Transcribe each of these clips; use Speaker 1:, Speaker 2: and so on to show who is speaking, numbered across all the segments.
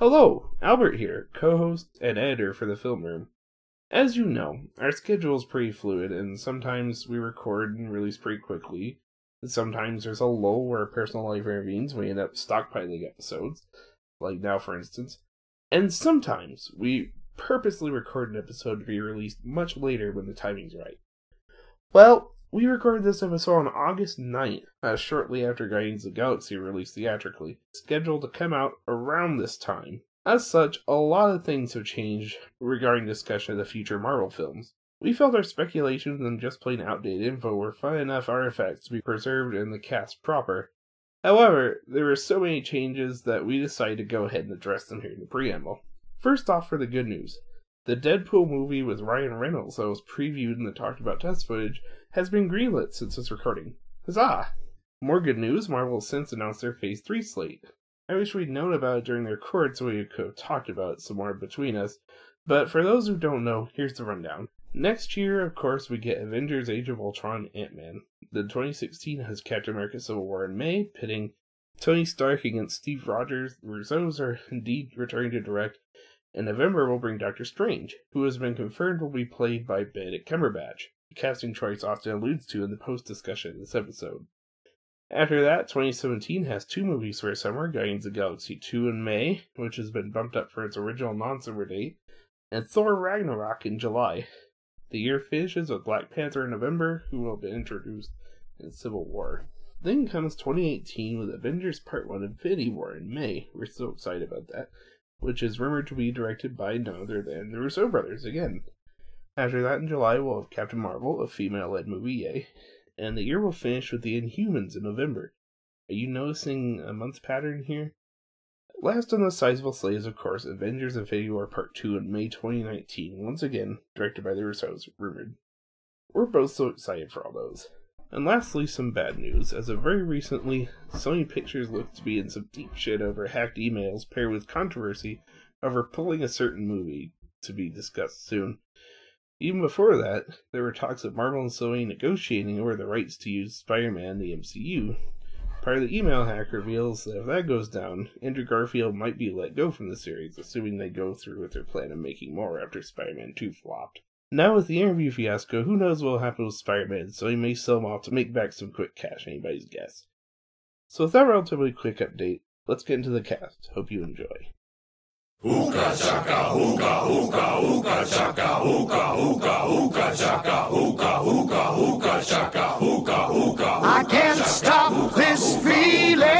Speaker 1: Hello, Albert here, co host and editor for the Film Room. As you know, our schedule is pretty fluid, and sometimes we record and release pretty quickly. Sometimes there's a lull where personal life intervenes, we end up stockpiling episodes, like now, for instance. And sometimes we purposely record an episode to be released much later when the timing's right. Well, we recorded this episode on August 9th, uh, shortly after Guardians of the Galaxy released theatrically, scheduled to come out around this time. As such, a lot of things have changed regarding discussion of the future Marvel films. We felt our speculations and just plain outdated info were fun enough artifacts to be preserved in the cast proper. However, there were so many changes that we decided to go ahead and address them here in the preamble. First off, for the good news. The Deadpool movie with Ryan Reynolds that was previewed in the talked about test footage has been greenlit since its recording. Huzzah! More good news, Marvel has since announced their Phase 3 slate. I wish we'd known about it during the record so we could have talked about it some more between us, but for those who don't know, here's the rundown. Next year, of course, we get Avengers Age of Ultron Ant Man. The 2016 has Captain America Civil War in May, pitting Tony Stark against Steve Rogers. The Russos are indeed returning to direct. In November, we'll bring Doctor Strange, who has been confirmed will be played by Benedict Cumberbatch, a casting choice often alludes to in the post discussion of this episode. After that, 2017 has two movies for summer Guardians of the Galaxy 2 in May, which has been bumped up for its original non summer date, and Thor Ragnarok in July. The year finishes with Black Panther in November, who will be introduced in Civil War. Then comes 2018 with Avengers Part 1 Infinity War in May. We're so excited about that, which is rumored to be directed by none other than the Russo brothers again. After that, in July, we'll have Captain Marvel, a female led movie, yay, and the year will finish with the Inhumans in November. Are you noticing a month pattern here? Last on the sizable slate is, of course, Avengers Infinity War Part 2 in May 2019, once again, directed by the Russos, rumored. We're both so excited for all those. And lastly, some bad news. As of very recently, Sony Pictures looked to be in some deep shit over hacked emails paired with controversy over pulling a certain movie to be discussed soon. Even before that, there were talks of Marvel and Sony negotiating over the rights to use Spider Man in the MCU. Part of the email hack reveals that if that goes down, Andrew Garfield might be let go from the series, assuming they go through with their plan of making more after Spider Man 2 flopped. Now, with the interview fiasco, who knows what will happen with Spider Man, so he may sell him off to make back some quick cash, anybody's guess. So, with that relatively quick update, let's get into the cast. Hope you enjoy.
Speaker 2: Hookah chaka, chaka, chaka, chaka, hookah, hookah.
Speaker 3: I can't stop this feeling deep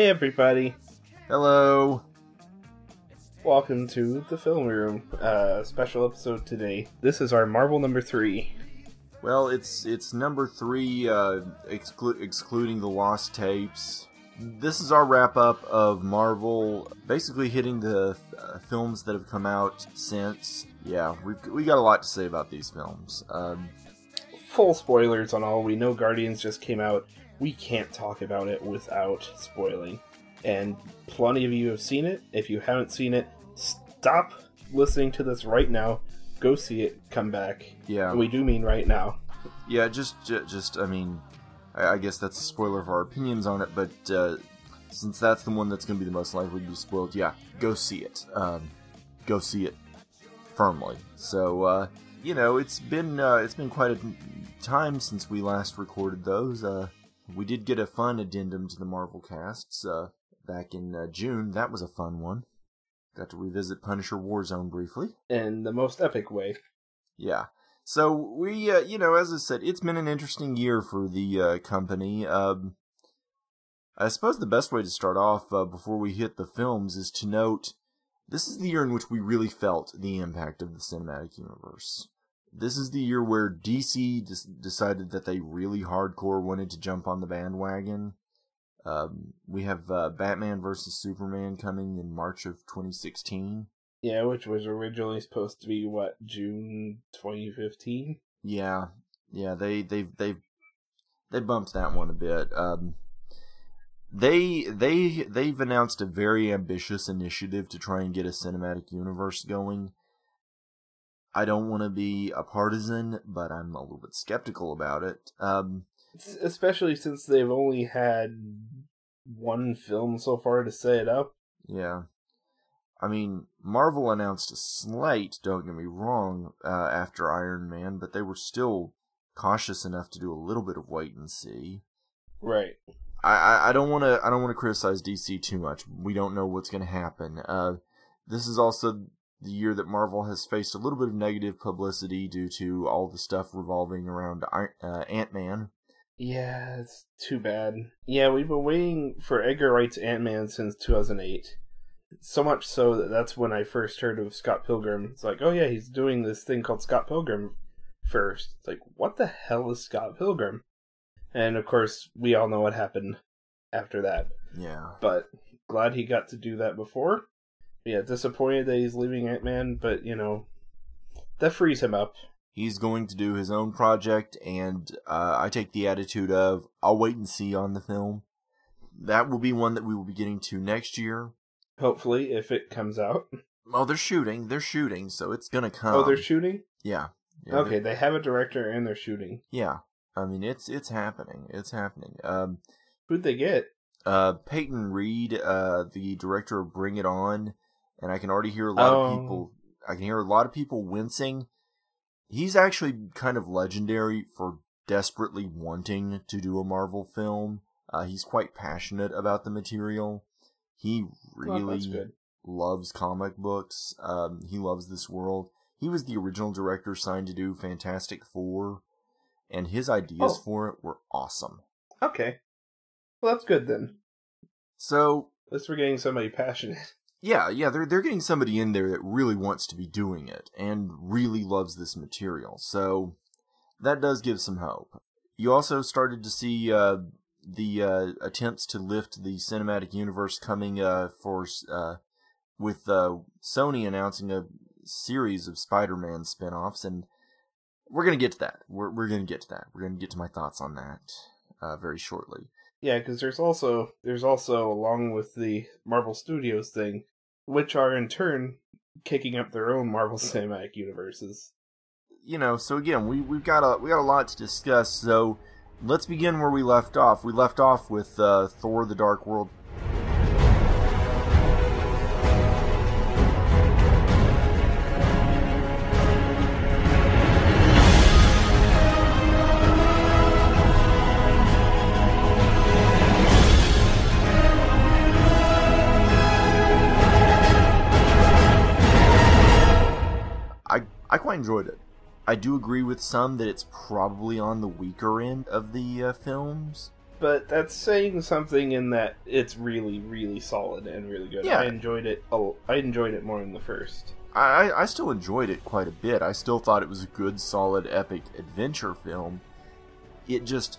Speaker 1: Hey, everybody.
Speaker 4: Hello.
Speaker 1: Welcome to the Film Room. Uh, special episode today. This is our Marvel number three.
Speaker 4: Well, it's it's number three, uh, exclu- excluding the lost tapes. This is our wrap up of Marvel, basically hitting the uh, films that have come out since. Yeah, we we got a lot to say about these films. Um,
Speaker 1: Full spoilers on all. We know Guardians just came out. We can't talk about it without spoiling. And plenty of you have seen it. If you haven't seen it, stop listening to this right now. Go see it. Come back.
Speaker 4: Yeah.
Speaker 1: And we do mean right now.
Speaker 4: yeah, just ju- just I mean, I, I guess that's a spoiler of our opinions on it, but uh, since that's the one that's going to be the most likely to be spoiled, yeah, go see it. Um, go see it firmly. So uh, you know, it's been uh, it's been quite a time since we last recorded those. Uh, we did get a fun addendum to the Marvel casts uh, back in uh, June. That was a fun one. Got to revisit Punisher Warzone briefly.
Speaker 1: In the most epic way.
Speaker 4: Yeah. So we, uh, you know, as I said, it's been an interesting year for the uh, company. Um, I suppose the best way to start off uh, before we hit the films is to note this is the year in which we really felt the impact of the cinematic universe. This is the year where DC des- decided that they really hardcore wanted to jump on the bandwagon. Um, we have uh, Batman versus Superman coming in March of 2016.
Speaker 1: Yeah, which was originally supposed to be what June 2015.
Speaker 4: Yeah, yeah, they they they they bumped that one a bit. Um, they they they've announced a very ambitious initiative to try and get a cinematic universe going. I don't want to be a partisan, but I'm a little bit skeptical about it. Um,
Speaker 1: Especially since they've only had one film so far to set it up.
Speaker 4: yeah, I mean, Marvel announced a slate. Don't get me wrong. Uh, after Iron Man, but they were still cautious enough to do a little bit of wait and see.
Speaker 1: Right.
Speaker 4: I, I, I don't want to I don't want to criticize DC too much. We don't know what's going to happen. Uh, this is also the year that Marvel has faced a little bit of negative publicity due to all the stuff revolving around uh, Ant Man.
Speaker 1: Yeah, it's too bad. Yeah, we've been waiting for Edgar Wright's Ant Man since 2008. So much so that that's when I first heard of Scott Pilgrim. It's like, oh yeah, he's doing this thing called Scott Pilgrim first. It's like, what the hell is Scott Pilgrim? And of course, we all know what happened after that.
Speaker 4: Yeah,
Speaker 1: But glad he got to do that before. Yeah, disappointed that he's leaving Ant Man, but you know, that frees him up.
Speaker 4: he's going to do his own project, and uh, I take the attitude of I'll wait and see on the film. That will be one that we will be getting to next year.
Speaker 1: Hopefully, if it comes out.
Speaker 4: Oh, they're shooting. They're shooting, so it's gonna come.
Speaker 1: oh, they're shooting.
Speaker 4: yeah. yeah
Speaker 1: Okay,
Speaker 4: they're-
Speaker 1: they have a director and they're shooting.
Speaker 4: Yeah. I mean, it's it's happening. It's happening. Um,
Speaker 1: Who'd they get?
Speaker 4: uh, Peyton Reed, uh, the director of Bring It On, and I can already hear a lot
Speaker 1: Oh.
Speaker 4: of people. I can hear a lot of people wincing. He's actually kind of legendary for desperately wanting to do a Marvel film. Uh, he's quite passionate about the material. He really
Speaker 1: good.
Speaker 4: loves comic books. Um, he loves this world. He was the original director signed to do Fantastic Four, and his ideas
Speaker 1: Oh.
Speaker 4: for it were awesome.
Speaker 1: Okay. Well, that's good then.
Speaker 4: So
Speaker 1: At least we're getting somebody passionate.
Speaker 4: Yeah, yeah, they're they're getting somebody in there that really wants to be doing it and really loves this material. So that does give some hope. You also started to see uh, the uh, attempts to lift the cinematic universe coming uh, for uh, with uh, Sony announcing a series of Spider-Man spin-offs and we're going to get to that. We're we're going to get to that. We're going to get to my thoughts on that uh, very shortly.
Speaker 1: Yeah, because there's also there's also along with the Marvel Studios thing, which are in turn kicking up their own Marvel Cinematic Universes.
Speaker 4: you know, so again, we we've got a we got a lot to discuss. So let's begin where we left off. We left off with uh, Thor: The Dark World. Enjoyed it. I do agree with some that it's probably on the weaker end of the uh, films.
Speaker 1: But that's saying something in that it's really, really solid and really good.
Speaker 4: Yeah.
Speaker 1: I enjoyed it. A, I enjoyed it more than the first.
Speaker 4: I, I I still enjoyed it quite a bit. I still thought it was a good, solid, epic adventure film. It just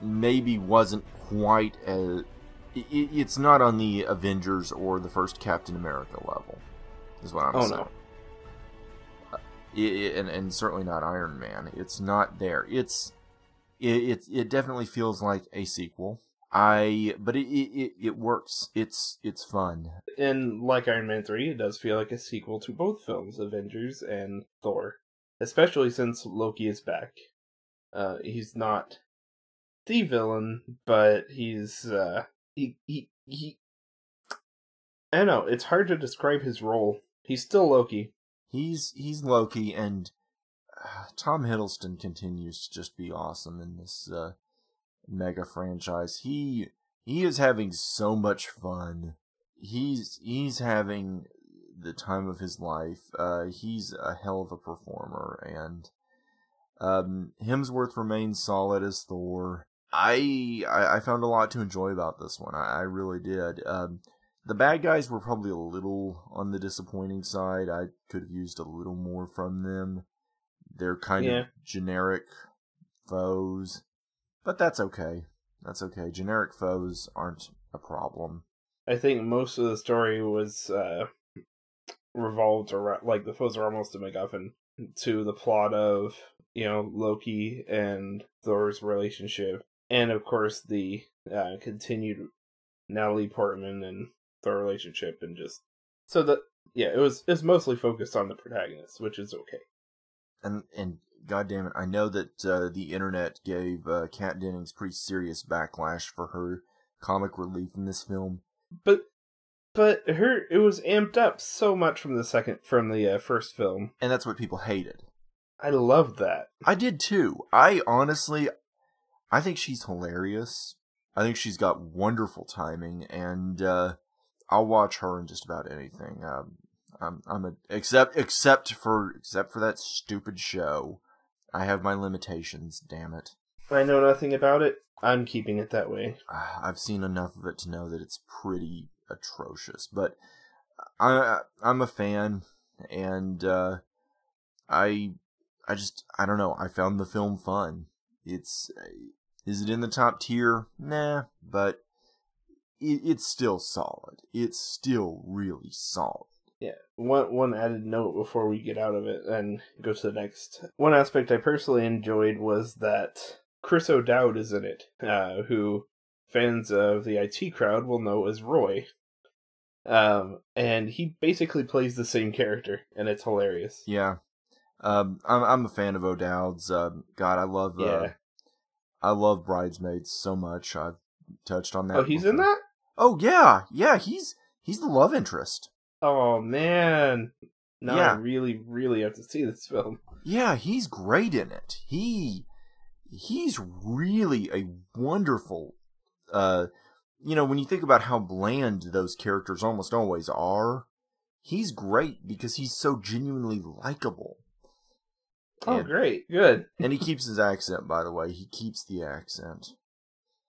Speaker 4: maybe wasn't quite as. It, it's not on the Avengers or the first Captain America level, is what I'm
Speaker 1: Oh,
Speaker 4: saying.
Speaker 1: no.
Speaker 4: I- I- and, and certainly not Iron Man. It's not there. It's it, it it definitely feels like a sequel. I but it, it it- it works. It's it's fun.
Speaker 1: And like Iron Man 3, it does feel like a sequel to both films, Avengers and Thor. Especially since Loki is back. Uh, he's not the villain, but he's, uh, he, he, he, I don't know, it's hard to describe his role. He's still Loki.
Speaker 4: He's he's Loki, and uh, Tom Hiddleston continues to just be awesome in this uh, mega franchise. He he is having so much fun. He's he's having the time of his life. Uh, he's a hell of a performer, and um, Hemsworth remains solid as Thor. I, I I found a lot to enjoy about this one. I, I really did. Um, the bad guys were probably a little on the disappointing side. I could have used a little more from them. they're kind
Speaker 1: Yeah.
Speaker 4: of generic foes, but that's okay. That's okay. Generic foes aren't a problem.
Speaker 1: I think most of the story was uh, revolved around like the foes are almost a MacGuffin to the plot of you know Loki and Thor's relationship, and of course the uh, continued Natalie Portman and Thor relationship, and just so that yeah, it was it's mostly focused on the protagonist, which is okay.
Speaker 4: And and God damn it, I know that uh, the internet gave uh, Kat Dennings pretty serious backlash for her comic relief in this film.
Speaker 1: But but her it was amped up so much from the second from the uh, first film.
Speaker 4: And that's what people hated.
Speaker 1: I loved that.
Speaker 4: I did too. I honestly, I think she's hilarious. I think she's got wonderful timing, and uh, I'll watch her in just about anything. Um, I'm, I'm a except except for except for that stupid show. I have my limitations. Damn it.
Speaker 1: I know nothing about it. I'm keeping it that way.
Speaker 4: Ah, I've seen enough of it to know that it's pretty atrocious, but I I'm a fan, and uh, I I just I don't know. I found the film fun. It's is it in the top tier? Nah, but it, it's still solid. It's still really solid.
Speaker 1: Yeah. One one added note before we get out of it and go to the next. One aspect I personally enjoyed was that Chris O'Dowd is in it, uh, who fans of the IT crowd will know as Roy. Um, and he basically plays the same character, and it's hilarious.
Speaker 4: Yeah, um, I'm I'm a fan of O'Dowd's. Um, God, I love uh,
Speaker 1: Yeah.
Speaker 4: I love Bridesmaids so much. I've touched on that.
Speaker 1: Oh, he's in that?
Speaker 4: Oh yeah, yeah. He's he's the love interest.
Speaker 1: Oh man. Now
Speaker 4: Yeah.
Speaker 1: I really, really have to see this film.
Speaker 4: Yeah, he's great in it. He he's really a wonderful. Uh, you know, when you think about how bland those characters almost always are, he's great because he's so genuinely likable.
Speaker 1: Oh,
Speaker 4: And-
Speaker 1: great. Good.
Speaker 4: And he keeps his accent, by the way. He keeps the accent.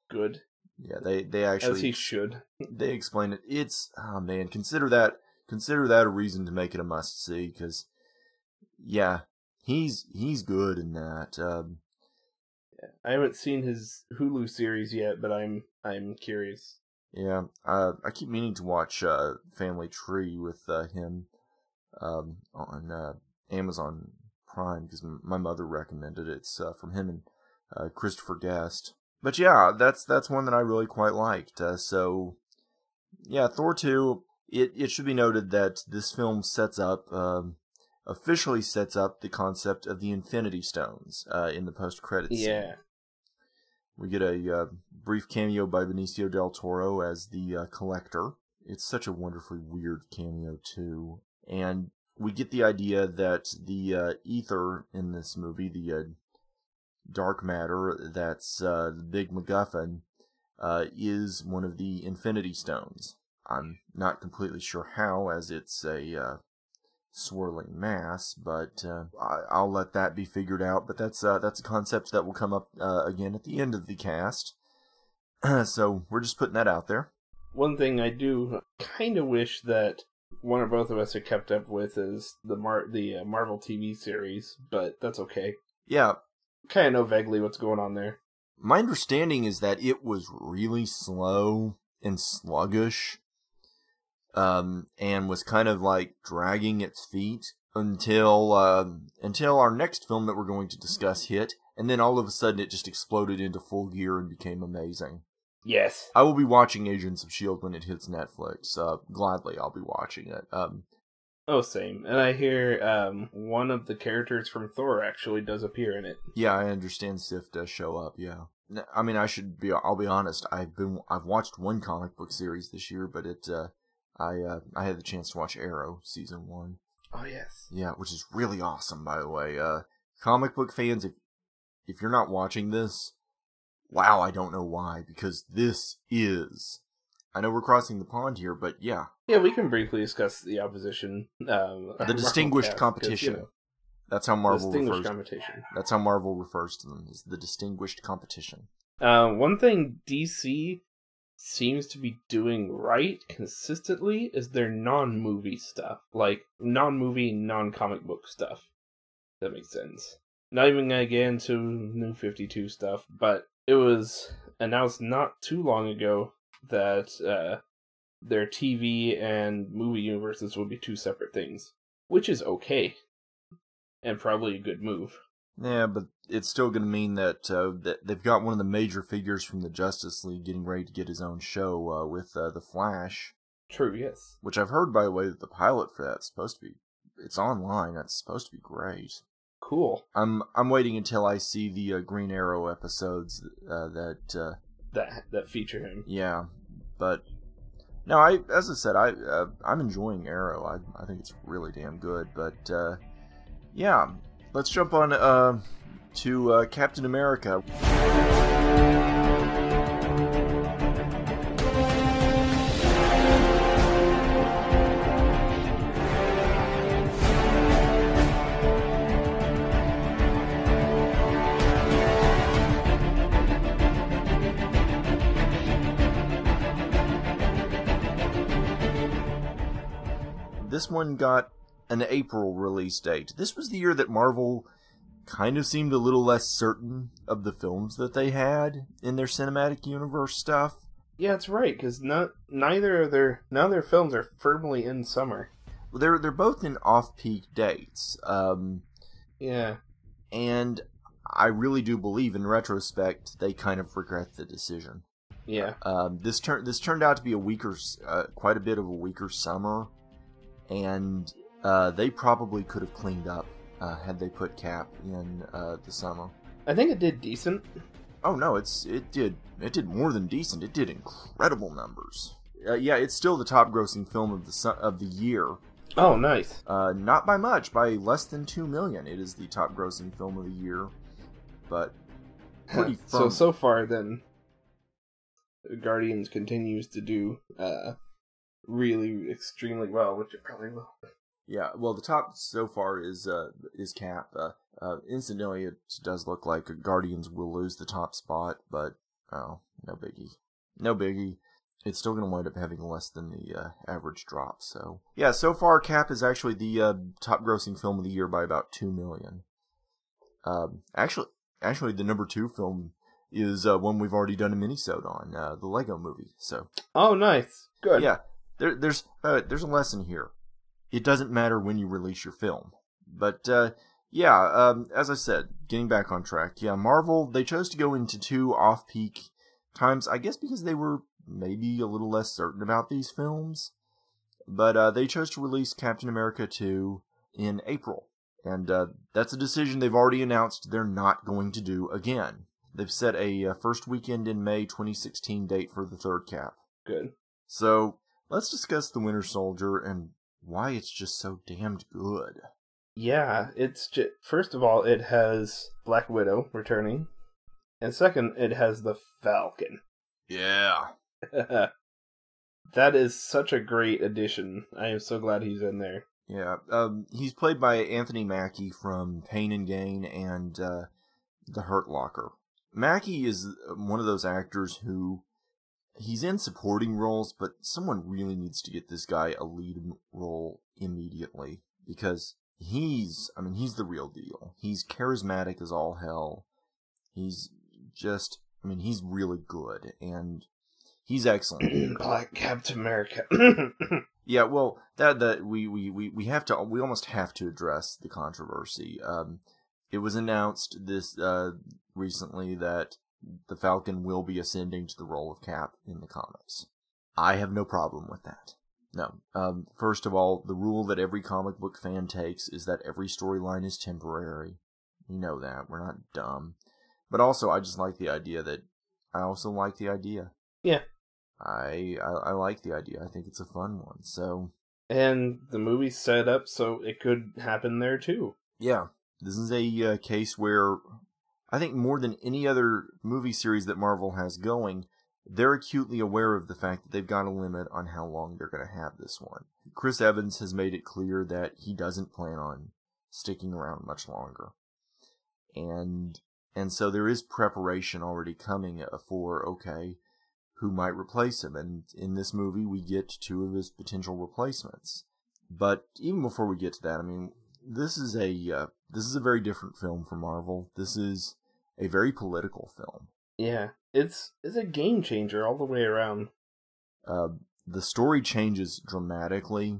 Speaker 1: Good.
Speaker 4: Yeah, they they actually
Speaker 1: As he should.
Speaker 4: they explain it. It's oh man, consider that consider that a reason to make it a must see because yeah, he's he's good in that. Um,
Speaker 1: I haven't seen his Hulu series yet, but I'm I'm curious.
Speaker 4: yeah, uh, I keep meaning to watch uh, Family Tree with uh, him um, on uh, Amazon Prime because my mother recommended it. It's uh, from him and uh, Christopher Guest. But yeah, that's that's one that I really quite liked. Uh, so yeah, Thor two. It it should be noted that this film sets up um, officially sets up the concept of the Infinity Stones uh, in the post credits.
Speaker 1: Yeah.
Speaker 4: We get a uh, brief cameo by Benicio del Toro as the uh, collector. It's such a wonderfully weird cameo too, and we get the idea that the uh, ether in this movie, the uh, dark matter that's uh, the big MacGuffin, uh, is one of the Infinity Stones. I'm not completely sure how, as it's a uh, swirling mass, but uh, I, I'll let that be figured out. But that's uh, that's a concept that will come up uh, again at the end of the cast. so we're just putting that out there.
Speaker 1: One thing I do kind of wish that one or both of us had kept up with is the Mar- the uh, Marvel TV series, but that's okay.
Speaker 4: Yeah,
Speaker 1: Kind of know vaguely what's going on there.
Speaker 4: my understanding is that it was really slow and sluggish, um, and was kind of like dragging its feet until um until our next film that we're going to discuss hit, and then all of a sudden it just exploded into full gear and became amazing.
Speaker 1: Yes.
Speaker 4: I will be watching Agents of Shield when it hits Netflix. Uh, gladly, I'll be watching it. Um,
Speaker 1: Oh, same. And I hear um, one of the characters from Thor actually does appear in it.
Speaker 4: yeah, I understand Sif does show up. Yeah, I mean, I should be. I'll be honest. I've been. I've watched one comic book series this year, but it. Uh, I. Uh, I had the chance to watch Arrow season one.
Speaker 1: Oh yes.
Speaker 4: Yeah, which is really awesome, by the way. Uh, comic book fans, if if you're not watching this, wow, I don't know why, because this is. I know we're crossing the pond here, but yeah,
Speaker 1: Yeah, we can briefly discuss the opposition. Um,
Speaker 4: the distinguished competition. That's how Marvel
Speaker 1: distinguished
Speaker 4: refers.
Speaker 1: competition.
Speaker 4: That's how Marvel refers to them is the distinguished competition.
Speaker 1: Uh, one thing DC seems to be doing right consistently is their non-movie stuff, like non-movie, non-comic book stuff. That makes sense. Not even gonna get into New 52 stuff, but it was announced not too long ago that uh, their TV and movie universes will be two separate things, which is okay. And probably a good move.
Speaker 4: Yeah, but it's still going to mean that, uh, that they've got one of the major figures from the Justice League getting ready to get his own show uh, with uh, the Flash,
Speaker 1: True, yes.
Speaker 4: which I've heard, by the way, that the pilot for that's supposed to be it's online. That's supposed to be great.
Speaker 1: Cool.
Speaker 4: I'm I'm waiting until I see the uh, Green Arrow episodes uh, that uh,
Speaker 1: That that feature him.
Speaker 4: yeah, but no, I as I said, I uh, I'm enjoying Arrow. I I think it's really damn good. But uh, yeah, let's jump on uh, to uh, Captain America. This one got an April release date. This was the year that Marvel kind of seemed a little less certain of the films that they had in their cinematic universe stuff.
Speaker 1: Yeah, it's right because not neither of their none of their films are firmly in summer.
Speaker 4: Well, They're they're both in off-peak dates, um,
Speaker 1: Yeah,
Speaker 4: and I really do believe, in retrospect, they kind of regret the decision.
Speaker 1: yeah,
Speaker 4: Um, this turned this turned out to be a weaker, uh, quite a bit of a weaker summer, and uh, they probably could have cleaned up uh, had they put Cap in uh, the summer.
Speaker 1: I think it did decent.
Speaker 4: Oh no, it's it did it did more than decent. It did incredible numbers. Uh, yeah, it's still the top grossing film of the su- of the year.
Speaker 1: Oh, nice.
Speaker 4: Uh, not by much, by less than two million. It is the top grossing film of the year, but pretty
Speaker 1: so so far then, Guardians continues to do uh really extremely well, which it probably will.
Speaker 4: Yeah, well, the top so far is uh, is Cap. Uh, uh, incidentally, it does look like Guardians will lose the top spot, but oh, no biggie, no biggie. It's still going to wind up having less than the uh, average drop. So yeah, so far Cap is actually the uh, top grossing film of the year by about two million. Um, actually, actually, the number two film is uh, one we've already done a minisode on, uh, the Lego Movie. So
Speaker 1: Oh, nice. Good.
Speaker 4: yeah, there, there's uh, there's a lesson here. It doesn't matter when you release your film, but uh, yeah, um, as I said, getting back on track. Yeah, Marvel they chose to go into two off-peak times, I guess because they were maybe a little less certain about these films, but uh, they chose to release Captain America two in April, and uh, that's a decision they've already announced they're not going to do again. They've set a uh, first weekend in May 2016 date for the third cap.
Speaker 1: Good.
Speaker 4: So let's discuss the Winter Soldier and why it's just so damned good.
Speaker 1: Yeah, it's just, first of all, it has Black Widow returning, and second, it has the Falcon.
Speaker 4: Yeah.
Speaker 1: that is such a great addition. I am so glad he's in there.
Speaker 4: Yeah. Um, he's played by Anthony Mackie from Pain and Gain and uh, The Hurt Locker. Mackie is one of those actors who he's in supporting roles, but someone really needs to get this guy a lead role immediately because he's, I mean, he's the real deal. He's charismatic as all hell. He's just, I mean, he's really good and he's excellent.
Speaker 1: Black Captain America.
Speaker 4: Yeah, well, that that we, we, we, we have to we almost have to address the controversy. Um, it was announced this uh, recently that the Falcon will be ascending to the role of Cap in the comics. I have no problem with that. No. Um, first of all, the rule that every comic book fan takes is that every storyline is temporary. You know that. We're not dumb. But also, I just like the idea that I also like the idea.
Speaker 1: Yeah.
Speaker 4: I, I I like the idea. I think it's a fun one. So
Speaker 1: and the movie's set up so it could happen there too.
Speaker 4: yeah, this is a uh, case where I think more than any other movie series that Marvel has going, they're acutely aware of the fact that they've got a limit on how long they're going to have this one. Chris Evans has made it clear that he doesn't plan on sticking around much longer, and and so there is preparation already coming for okay who might replace him. And in this movie, we get two of his potential replacements. But even before we get to that, I mean, this is a uh, this is a very different film for Marvel. This is a very political film.
Speaker 1: Yeah, it's it's a game changer all the way around.
Speaker 4: Uh, the story changes dramatically.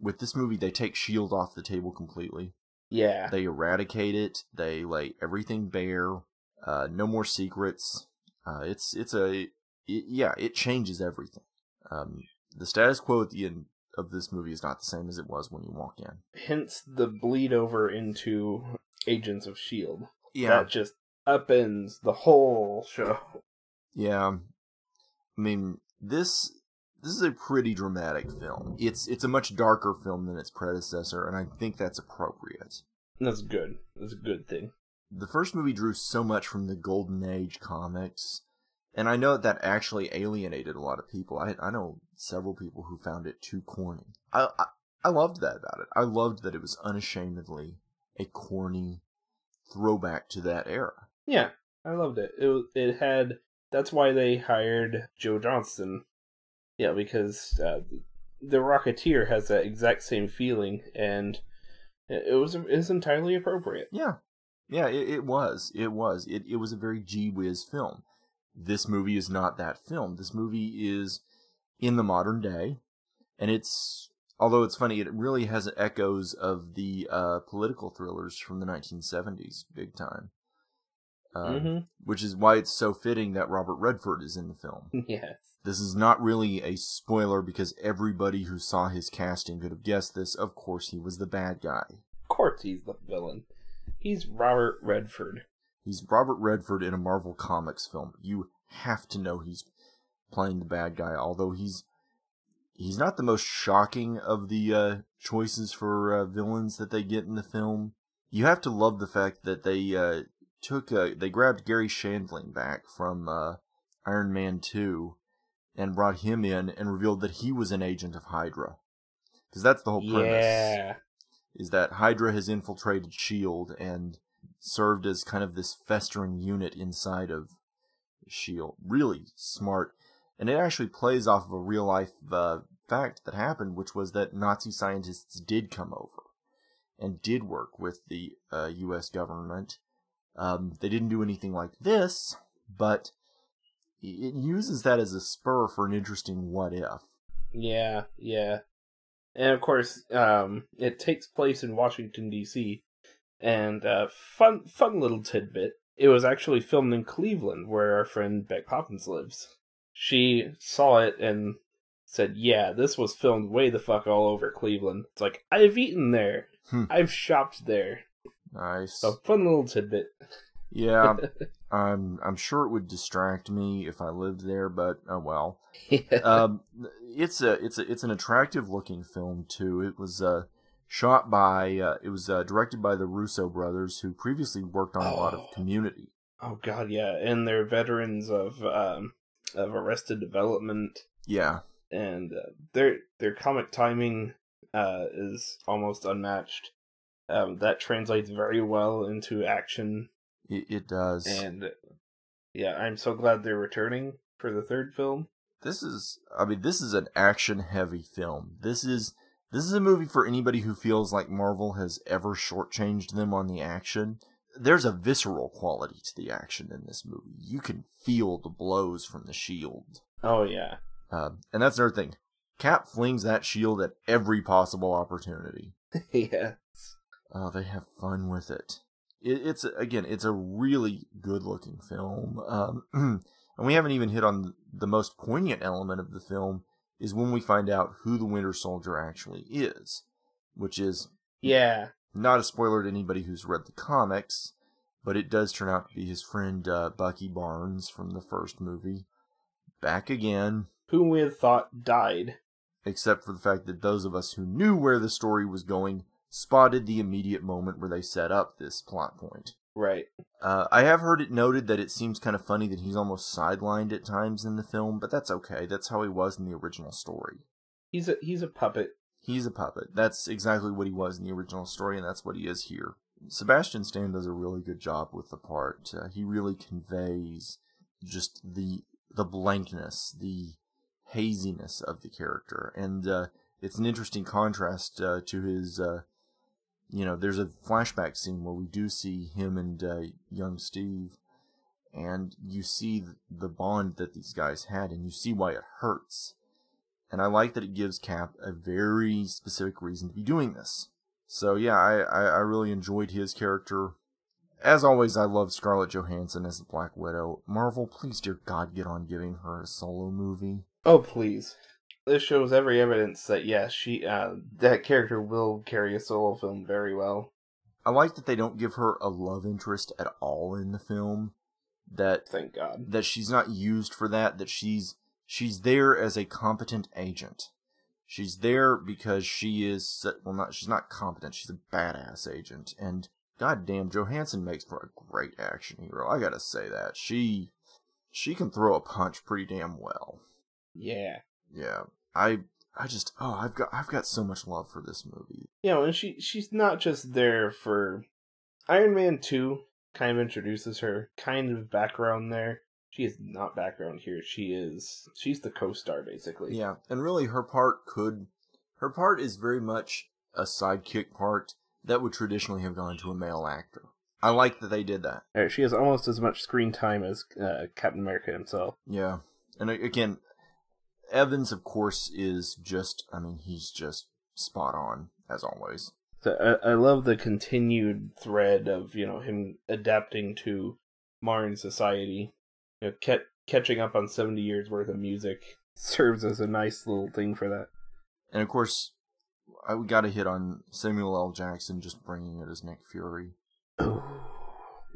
Speaker 4: With this movie, they take Shield off the table completely.
Speaker 1: Yeah,
Speaker 4: They eradicate it. They lay everything bare. Uh, no more secrets. Uh, it's it's a it, yeah. It changes everything. Um, the status quo at the end of this movie is not the same as it was when you walk in.
Speaker 1: hence the bleed over into Agents of Shield.
Speaker 4: Yeah,
Speaker 1: that just upends the whole show.
Speaker 4: Yeah, I mean this this is a pretty dramatic film. It's it's a much darker film than its predecessor, and I think that's appropriate.
Speaker 1: That's good. That's a good thing.
Speaker 4: The first movie drew so much from the Golden Age comics, and I know that, actually alienated a lot of people. I I know several people who found it too corny. I I, I loved that about it. I loved that it was unashamedly a corny throwback to that era.
Speaker 1: Yeah, I loved it. It it had. That's why they hired Joe Johnston. Yeah, because uh, the Rocketeer has that exact same feeling, and it it was it was entirely appropriate.
Speaker 4: Yeah, yeah, it, it was. It was. It it was a very gee whiz film. This movie is not that film. This movie is in the modern day, and it's although it's funny, it really has echoes of the uh, political thrillers from the 1970s, big time. Um,
Speaker 1: hmm
Speaker 4: Which is why it's so fitting that Robert Redford is in the film.
Speaker 1: Yes.
Speaker 4: This is not really a spoiler because everybody who saw his casting could have guessed this. Of course, he was the bad guy.
Speaker 1: Of course, he's the villain. He's Robert Redford.
Speaker 4: He's Robert Redford in a Marvel Comics film. You have to know he's playing the bad guy, although he's he's not the most shocking of the uh, choices for uh, villains that they get in the film. You have to love the fact that they uh, took uh, they grabbed Garry Shandling back from uh, Iron Man two and brought him in and revealed that he was an agent of Hydra. Because that's the whole premise
Speaker 1: Yeah.
Speaker 4: is that Hydra has infiltrated S.H.I.E.L.D. and served as kind of this festering unit inside of S.H.I.E.L.D. Really smart. And it actually plays off of a real life uh, fact that happened, which was that Nazi scientists did come over and did work with the uh, U.S. government. Um, they didn't do anything like this, but it uses that as a spur for an interesting what if.
Speaker 1: Yeah, yeah. And of course, um, it takes place in Washington D.C. And uh, fun, fun little tidbit: it was actually filmed in Cleveland, where our friend Beck Poppins lives. She saw it and said, "Yeah, this was filmed way the fuck all over Cleveland." It's like I've eaten there,
Speaker 4: Hmm.
Speaker 1: I've shopped there.
Speaker 4: Nice.
Speaker 1: So fun little tidbit.
Speaker 4: Yeah, I'm I'm sure it would distract me if I lived there, but oh well. Um, it's a it's a it's an attractive looking film too. It was uh shot by uh, it was uh, directed by the Russo brothers, who previously worked on a lot of
Speaker 1: Oh.
Speaker 4: Community.
Speaker 1: oh god, yeah, and they're veterans of um of Arrested Development.
Speaker 4: Yeah,
Speaker 1: and uh, their their comic timing uh, is almost unmatched. Um, that translates very well into action,
Speaker 4: it, it does.
Speaker 1: and yeah, I'm so glad they're returning for the third film.
Speaker 4: this is I mean this is an action heavy film. This is this is a movie for anybody who feels like Marvel has ever shortchanged them on the action. There's a visceral quality to the action in this movie. You can feel the blows from the shield.
Speaker 1: Oh yeah,
Speaker 4: Uh, and that's another thing. Cap flings that shield at every possible opportunity.
Speaker 1: yeah,
Speaker 4: Oh, they have fun with it. it it's again, it's a really good-looking film. Um, and we haven't even hit on the most poignant element of the film is when we find out who the Winter Soldier actually is, which is
Speaker 1: yeah.
Speaker 4: not a spoiler to anybody who's read the comics, but it does turn out to be his friend uh, Bucky Barnes from the first movie, back again.
Speaker 1: Whom we had thought died.
Speaker 4: except for the fact that those of us who knew where the story was going spotted the immediate moment where they set up this plot point.
Speaker 1: Right.
Speaker 4: Uh, I have heard it noted that it seems kind of funny that he's almost sidelined at times in the film, but that's okay. That's how he was in the original story.
Speaker 1: He's a he's a puppet.
Speaker 4: He's a puppet. That's exactly what he was in the original story, and that's what he is here. Sebastian Stan does a really good job with the part. Uh, he really conveys just the the blankness, the haziness of the character, and uh, it's an interesting contrast uh, to his uh, you know, there's a flashback scene where we do see him and uh, young Steve, and you see the bond that these guys had, and you see why it hurts. And I like that it gives Cap a very specific reason to be doing this. So yeah, I, I, I really enjoyed his character. As always, I love Scarlett Johansson as the Black Widow. Marvel, please, dear God, get on giving her a solo movie.
Speaker 1: Oh please. This shows every evidence that yes, she uh, that character will carry a solo film very well.
Speaker 4: I like that they don't give her a love interest at all in the film. That
Speaker 1: Thank God.
Speaker 4: that she's not used for that. That she's she's there as a competent agent. She's there because she is well, not she's not competent. She's a badass agent, and goddamn, Johansson makes for a great action hero. I gotta say that she she can throw a punch pretty damn well.
Speaker 1: Yeah.
Speaker 4: Yeah, I I just oh I've got I've got so much love for this movie.
Speaker 1: You know, and she she's not just there for Iron Man two kind of introduces her kind of background there. She is not background here. She is she's the co-star basically.
Speaker 4: Yeah, and really her part could her part is very much a sidekick part that would traditionally have gone to a male actor. I like that they did that.
Speaker 1: She has almost as much screen time as uh, Captain America himself.
Speaker 4: Yeah. And again, Evans of course is just I mean, he's just spot on as always.
Speaker 1: So I, I love the continued thread of you know him adapting to modern society, you know, ca- catching up on seventy years worth of music serves as a nice little thing for that.
Speaker 4: And of course, I we got to hit on Samuel L. Jackson just bringing it as Nick Fury.
Speaker 1: Oh,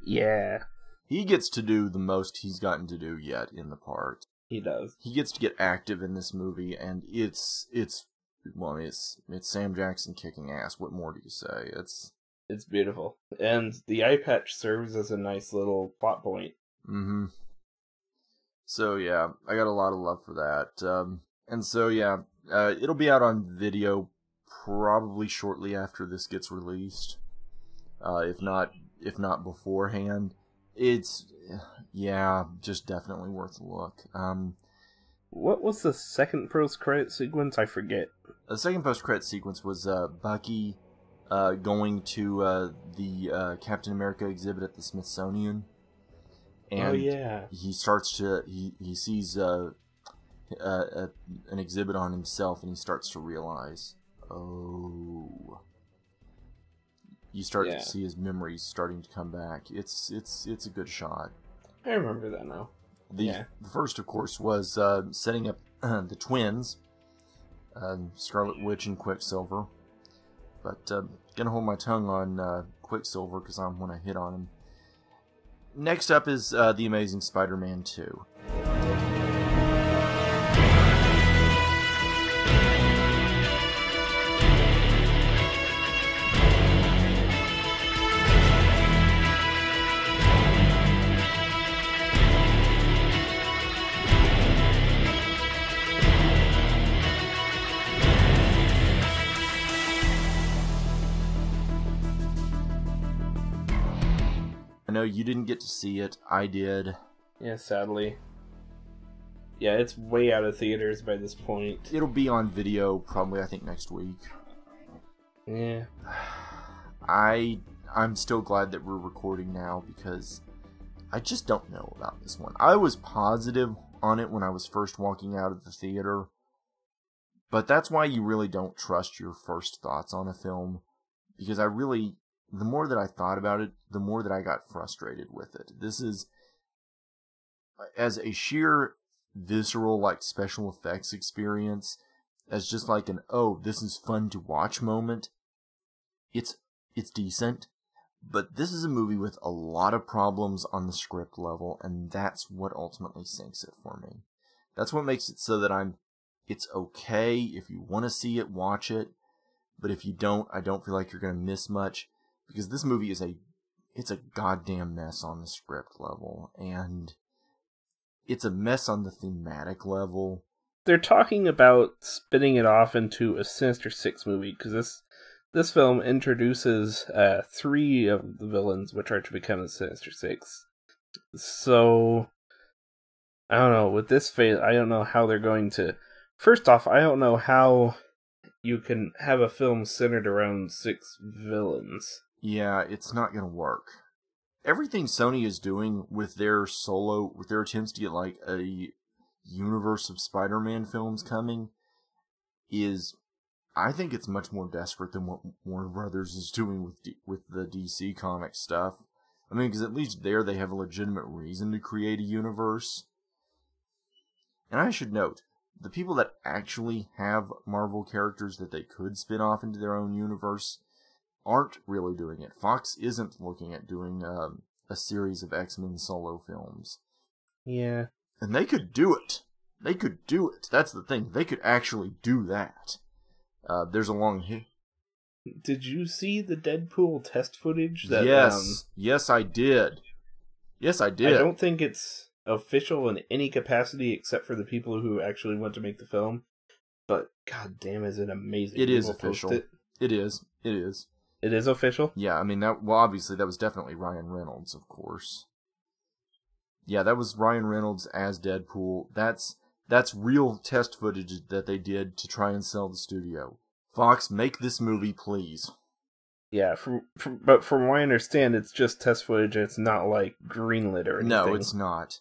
Speaker 1: yeah,
Speaker 4: He gets to do the most he's gotten to do yet in the part.
Speaker 1: He does.
Speaker 4: he gets to get active in this movie, and it's it's well, I mean, it's it's Sam Jackson kicking ass. What more do you say? It's
Speaker 1: It's beautiful, and the eye patch serves as a nice little plot point.
Speaker 4: mm-hmm. So yeah, I got a lot of love for that. Um, and so yeah, uh, it'll be out on video probably shortly after this gets released. Uh, if not, if not beforehand, it's yeah, just definitely worth a look. Um,
Speaker 1: What was the second post credit sequence? I forget.
Speaker 4: The second post credit sequence was uh, Bucky uh, going to uh, the uh, Captain America exhibit at the Smithsonian, and
Speaker 1: oh yeah,
Speaker 4: he starts to he he sees uh, uh, uh, an exhibit on himself, and he starts to realize, oh, you start
Speaker 1: Yeah.
Speaker 4: to see his memories starting to come back. It's it's it's a good shot.
Speaker 1: I remember that now.
Speaker 4: The,
Speaker 1: Yeah.
Speaker 4: the first, of course, was uh, setting up the twins, uh, Scarlet Witch and Quicksilver. But uh, gonna hold my tongue on uh, Quicksilver because I'm gonna hit on him. Next up is uh, the Amazing Spider-Man 2. You didn't get to see it. I did.
Speaker 1: Yeah, sadly. Yeah, it's way out of theaters by this point.
Speaker 4: It'll be on video probably I think next week.
Speaker 1: Yeah.
Speaker 4: I I'm still glad that we're recording now because I just don't know about this one. I was positive on it when I was first walking out of the theater. But that's why you really don't trust your first thoughts on a film because I really the more that I thought about it, the more that I got frustrated with it. This is as a sheer visceral like special effects experience as just like an oh this is fun to watch moment it's it's decent. But this is a movie with a lot of problems on the script level and that's what ultimately sinks it for me. That's what makes it so that i'm it's okay if you want to see it watch it but if you don't i don't feel like you're going to miss much because this movie is a it's a goddamn mess on the script level and it's a mess on the thematic level
Speaker 1: They're talking about spinning it off into a Sinister Six movie because this this film introduces uh, three of the villains, which are to become the Sinister Six. So I don't know. With this phase, I don't know how they're going to. First off, I don't know how you can have a film centered around six villains.
Speaker 4: Yeah, it's not gonna work. Everything Sony is doing with their solo, with their attempts to get like a universe of Spider-Man films coming, is, I think it's much more desperate than what Warner Brothers is doing with D- with the DC comic stuff. I mean, because at least there they have a legitimate reason to create a universe. And I should note, the people that actually have Marvel characters that they could spin off into their own universe aren't really doing it. Fox isn't looking at doing um, a series of X Men solo films.
Speaker 1: Yeah.
Speaker 4: And they could do it. They could do it. That's the thing. They could actually do that. Uh, there's a long
Speaker 1: Did you see the Deadpool test footage? That,
Speaker 4: yes,
Speaker 1: um,
Speaker 4: yes, I did. Yes, I did.
Speaker 1: I don't think it's official in any capacity except for the people who actually went to make the film. But god damn, is it amazing!
Speaker 4: It is
Speaker 1: People post
Speaker 4: official.
Speaker 1: It.
Speaker 4: It is. It is.
Speaker 1: It is official.
Speaker 4: Yeah, I mean that. Well, obviously that was definitely Ryan Reynolds, of course. Yeah, that was Ryan Reynolds as Deadpool. That's that's real test footage that they did to try and sell the studio. Fox, make this movie, please.
Speaker 1: Yeah, from, from but from what I understand, it's just test footage. It's not like greenlit or anything.
Speaker 4: No, it's not.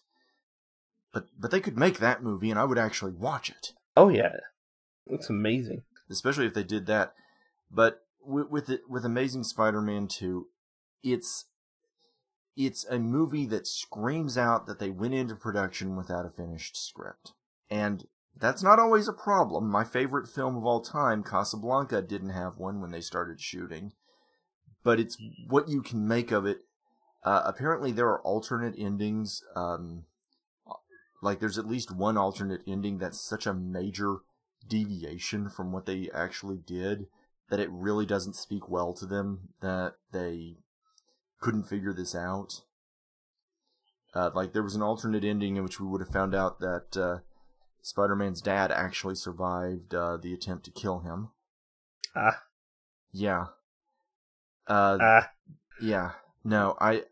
Speaker 4: But but they could make that movie, and I would actually watch it,
Speaker 1: Oh yeah, looks amazing.
Speaker 4: especially if they did that. But with with, it, with Amazing Spider-Man two, it's it's a movie that screams out that they went into production without a finished script, and that's not always a problem. My favorite film of all time, Casablanca, didn't have one when they started shooting, but it's what you can make of it. Uh, apparently, there are alternate endings. Um, like, there's at least one alternate ending that's such a major deviation from what they actually did that it really doesn't speak well to them that they couldn't figure this out. Uh, like there was an alternate ending in which we would have found out that uh, Spider-Man's dad actually survived uh, the attempt to kill him.
Speaker 1: Ah,
Speaker 4: Yeah. Uh,
Speaker 1: ah,
Speaker 4: yeah. No, I.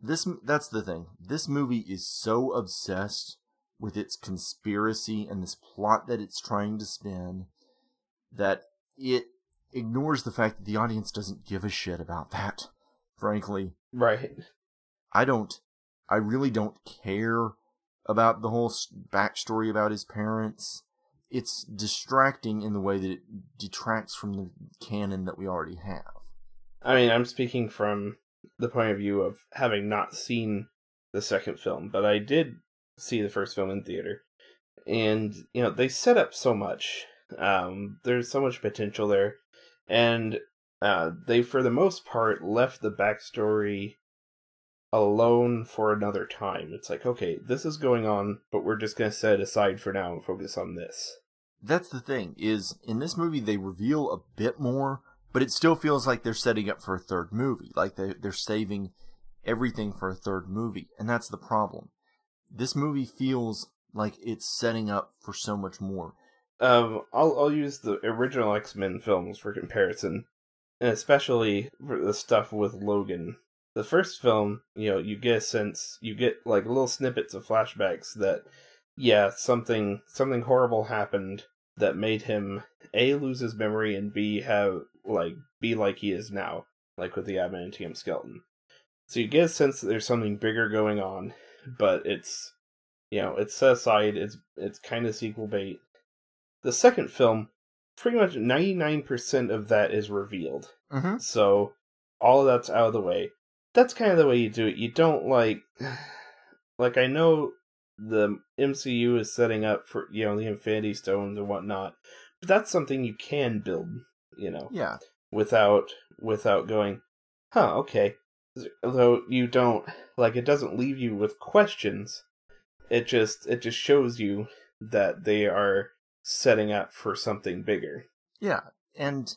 Speaker 4: This that's the thing. This movie is so obsessed with its conspiracy and this plot that it's trying to spin that it ignores the fact that the audience doesn't give a shit about that. Frankly,
Speaker 1: right.
Speaker 4: I don't. I really don't care about the whole backstory about his parents. It's distracting in the way that it detracts from the canon that we already have.
Speaker 1: I mean, I'm speaking from the point of view of having not seen the second film, but I did see the first film in theater, and you know they set up so much. Um, there's so much potential there, and uh, they, for the most part, left the backstory alone for another time. It's like, okay, this is going on, but we're just gonna set it aside for now and focus on this.
Speaker 4: That's the thing is in this movie they reveal a bit more, but it still feels like they're setting up for a third movie. Like they they're saving everything for a third movie, and that's the problem. This movie feels like it's setting up for so much more.
Speaker 1: Um, I'll I'll use the original X Men films for comparison, and especially for the stuff with Logan. The first film, you know, you get a sense, you get like little snippets of flashbacks that, yeah, something something horrible happened that made him a lose his memory and b have like be like he is now, like with the adamantium skeleton. So you get a sense that there's something bigger going on, but it's, you know, it's set aside. It's it's kind of sequel bait the second film, pretty much 99% of that is revealed.
Speaker 4: Mm-hmm.
Speaker 1: So all of that's out of the way. That's kind of the way you do it. You don't like like I know the MCU is setting up for, you know, the Infinity Stones and whatnot, but that's something you can build, you know,
Speaker 4: Yeah.
Speaker 1: without without going, huh, okay. Though you don't like it doesn't leave you with questions. It just it just shows you that they are setting up for something bigger.
Speaker 4: Yeah, and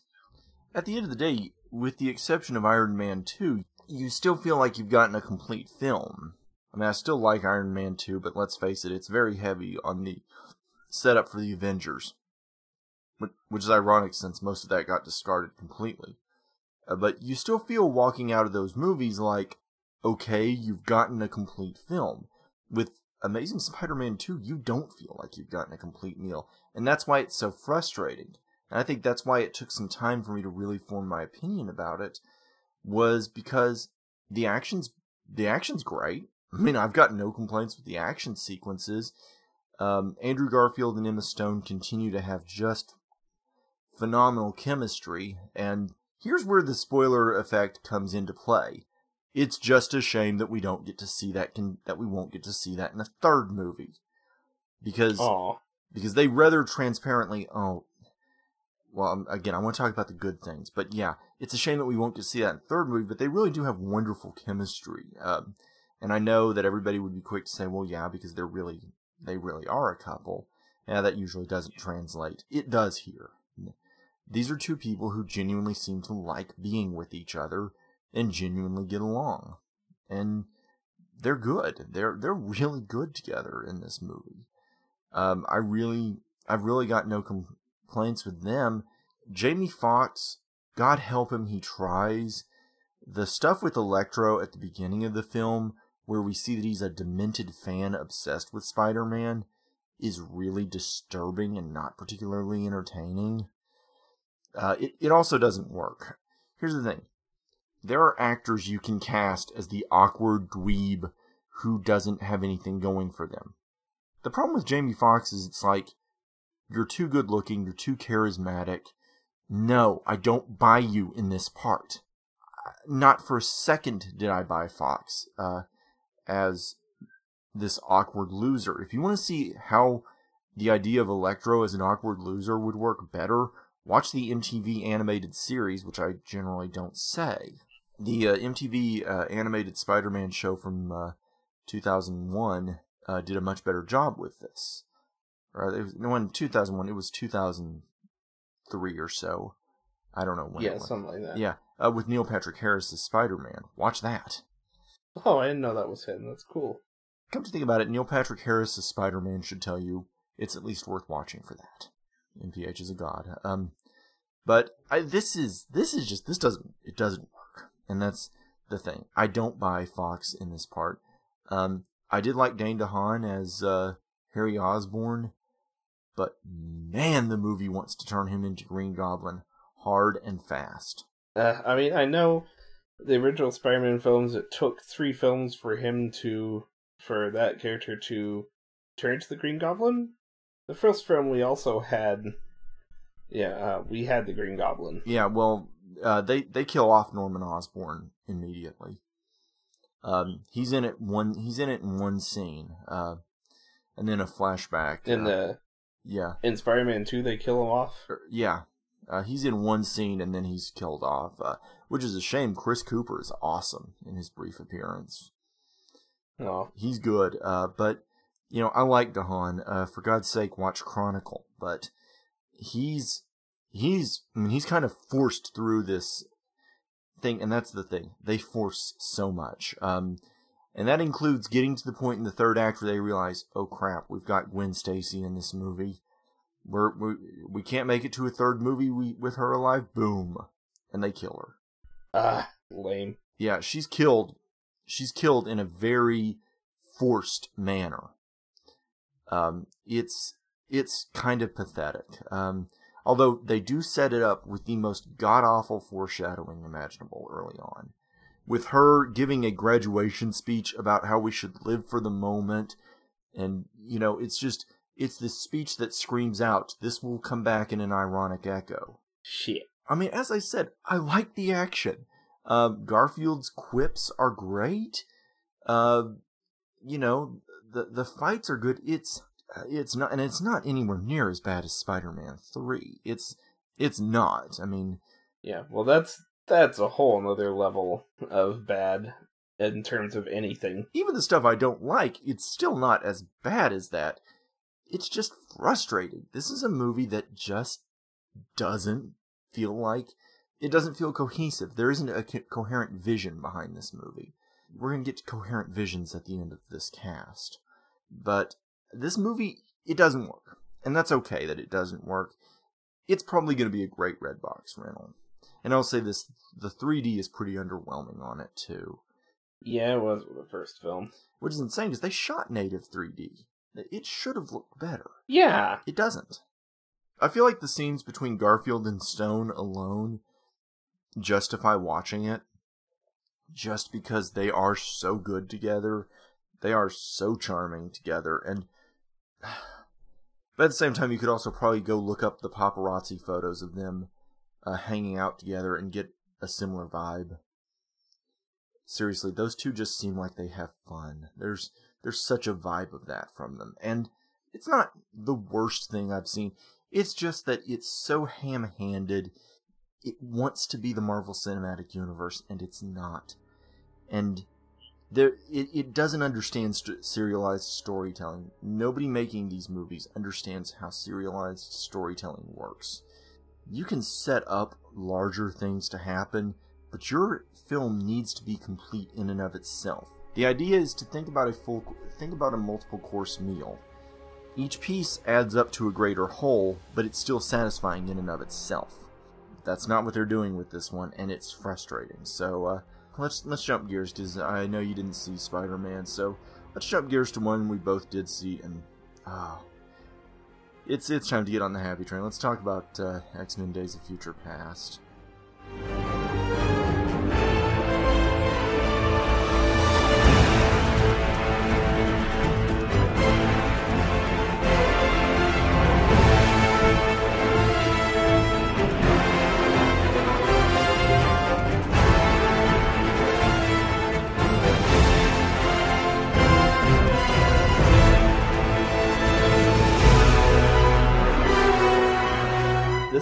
Speaker 4: at the end of the day, with the exception of Iron Man 2, you still feel like you've gotten a complete film. I mean, I still like Iron Man 2, but let's face it, it's very heavy on the setup for the Avengers. Which, is ironic since most of that got discarded completely. Uh, but you still feel walking out of those movies like, okay, you've gotten a complete film. With Amazing Spider Man 2, you don't feel like you've gotten a complete meal. And that's why it's so frustrating. and I think that's why it took some time for me to really form my opinion about it, was because the action's the action's great. I mean, I've got no complaints with the action sequences. Um, Andrew Garfield and Emma Stone continue to have just phenomenal chemistry, and here's where the spoiler effect comes into play. It's just a shame that we don't get to see that can that we won't get to see that in a third movie. Because
Speaker 1: Aw.
Speaker 4: Because they rather transparently oh well um, again i want to talk about the good things but yeah it's a shame that we won't get to see that in the third movie but they really do have wonderful chemistry um, and i know that everybody would be quick to say well yeah because they're really they really are a couple. Yeah that usually doesn't translate. It does here. These are two people who genuinely seem to like being with each other and genuinely get along and they're good. They're they're really good together in this movie um, I really, I've really got no complaints with them. Jamie Foxx, God help him, he tries. The stuff with Electro at the beginning of the film, where we see that he's a demented fan obsessed with Spider Man, is really disturbing and not particularly entertaining. Uh, it, it also doesn't work. Here's the thing there are actors you can cast as the awkward dweeb who doesn't have anything going for them. The problem with Jamie Foxx is it's like you're too good looking, you're too charismatic. No, I don't buy you in this part. Not for a second did I buy Foxx uh, as this awkward loser. If you want to see how the idea of Electro as an awkward loser would work better, watch the MTV animated series, which I generally don't say. The uh, MTV uh, animated Spider-Man show from uh, 2001 uh, did a much better job with this. Or it was, no, in 2001, it was 2003 or so. I don't know when. it
Speaker 1: Yeah, something like that.
Speaker 4: Yeah, uh, with Neil Patrick Harris as Spider-Man. Watch that.
Speaker 1: Oh, I didn't know that was him. That's cool.
Speaker 4: Come to think about it, Neil Patrick Harris as Spider-Man should tell you it's at least worth watching for that. NPH is a god. Um, but I, this is this is just this doesn't it doesn't work, and that's the thing. I don't buy Foxx in this part. Um, I did like Dane DeHaan as uh, Harry Osborn, but man, the movie wants to turn him into Green Goblin hard and fast.
Speaker 1: Uh, I mean, I know the original Spider-Man films. It took three films for him to, for that character to turn into the Green Goblin. The first film we also had, yeah, uh, we had the Green Goblin.
Speaker 4: Yeah, well, uh, they they kill off Norman Osborn immediately. Um, he's in it one. He's in it in one scene, uh, and then a flashback.
Speaker 1: In
Speaker 4: uh,
Speaker 1: the
Speaker 4: yeah,
Speaker 1: in Spider-Man Two, they kill him off.
Speaker 4: er, yeah, uh, he's in one scene and then he's killed off, uh, which is a shame. Chris Cooper is awesome in his brief appearance.
Speaker 1: Oh,
Speaker 4: He's good, uh, but you know I like DeHaan. Uh, for God's sake, watch Chronicle. But he's he's I mean he's kind of forced through this thing, and that's the thing. They force so much, um, and that includes getting to the point in the third act where they realize, oh crap, we've got Gwen Stacy in this movie. We're, we we can't make it to a third movie we, with her alive. Boom, and they kill her.
Speaker 1: ah, lame.
Speaker 4: Yeah, she's killed. She's killed in a very forced manner. Um, it's it's kind of pathetic. Um, although they do set it up with the most god awful foreshadowing imaginable early on, with her giving a graduation speech about how we should live for the moment, and you know, it's just it's this speech that screams out, "This will come back in an ironic echo."
Speaker 1: Shit.
Speaker 4: I mean, as I said, I like the action. Um, Garfield's quips are great. Uh, you know, the the fights are good. It's Uh, it's not, and it's not anywhere near as bad as Spider-Man Three. It's it's not. I mean,
Speaker 1: Yeah. Well, that's that's a whole another level of bad in terms of anything.
Speaker 4: even the stuff I don't like, it's still not as bad as that. It's just frustrating. This is a movie that just doesn't feel like it doesn't feel cohesive. There isn't a co- coherent vision behind this movie. We're going to get to coherent visions at the end of this cast. But this movie, it doesn't work. And that's okay that it doesn't work. It's probably going to be a great Redbox rental. And I'll say this the 3D is pretty underwhelming on it, too
Speaker 1: Yeah, it was the first film.
Speaker 4: which is insane because they shot native 3D. It should have looked better.
Speaker 1: Yeah.
Speaker 4: It doesn't. I feel like the scenes between Garfield and Stone alone justify watching it just because they are so good together. They are so charming together and but at the same time you could also probably go look up the paparazzi photos of them uh, hanging out together and get a similar vibe. Seriously, those two just seem like they have fun. There's there's such a vibe of that from them. And it's not the worst thing I've seen. It's just that it's so ham-handed. It wants to be the Marvel Cinematic Universe and it's not. And there it, it doesn't understand st- serialized storytelling. Nobody making these movies understands how serialized storytelling works. You can set up larger things to happen, but your film needs to be complete in and of itself. The idea is to think about a full think about a multiple course meal. Each piece adds up to a greater whole, but it's still satisfying in and of itself. That's not what they're doing with this one, and it's frustrating. So uh, let's let's jump gears because I know you didn't see Spider-Man, so let's jump gears to one we both did see, and ah, it's it's time to get on the happy train. Let's talk about uh, X-Men: Days of Future Past.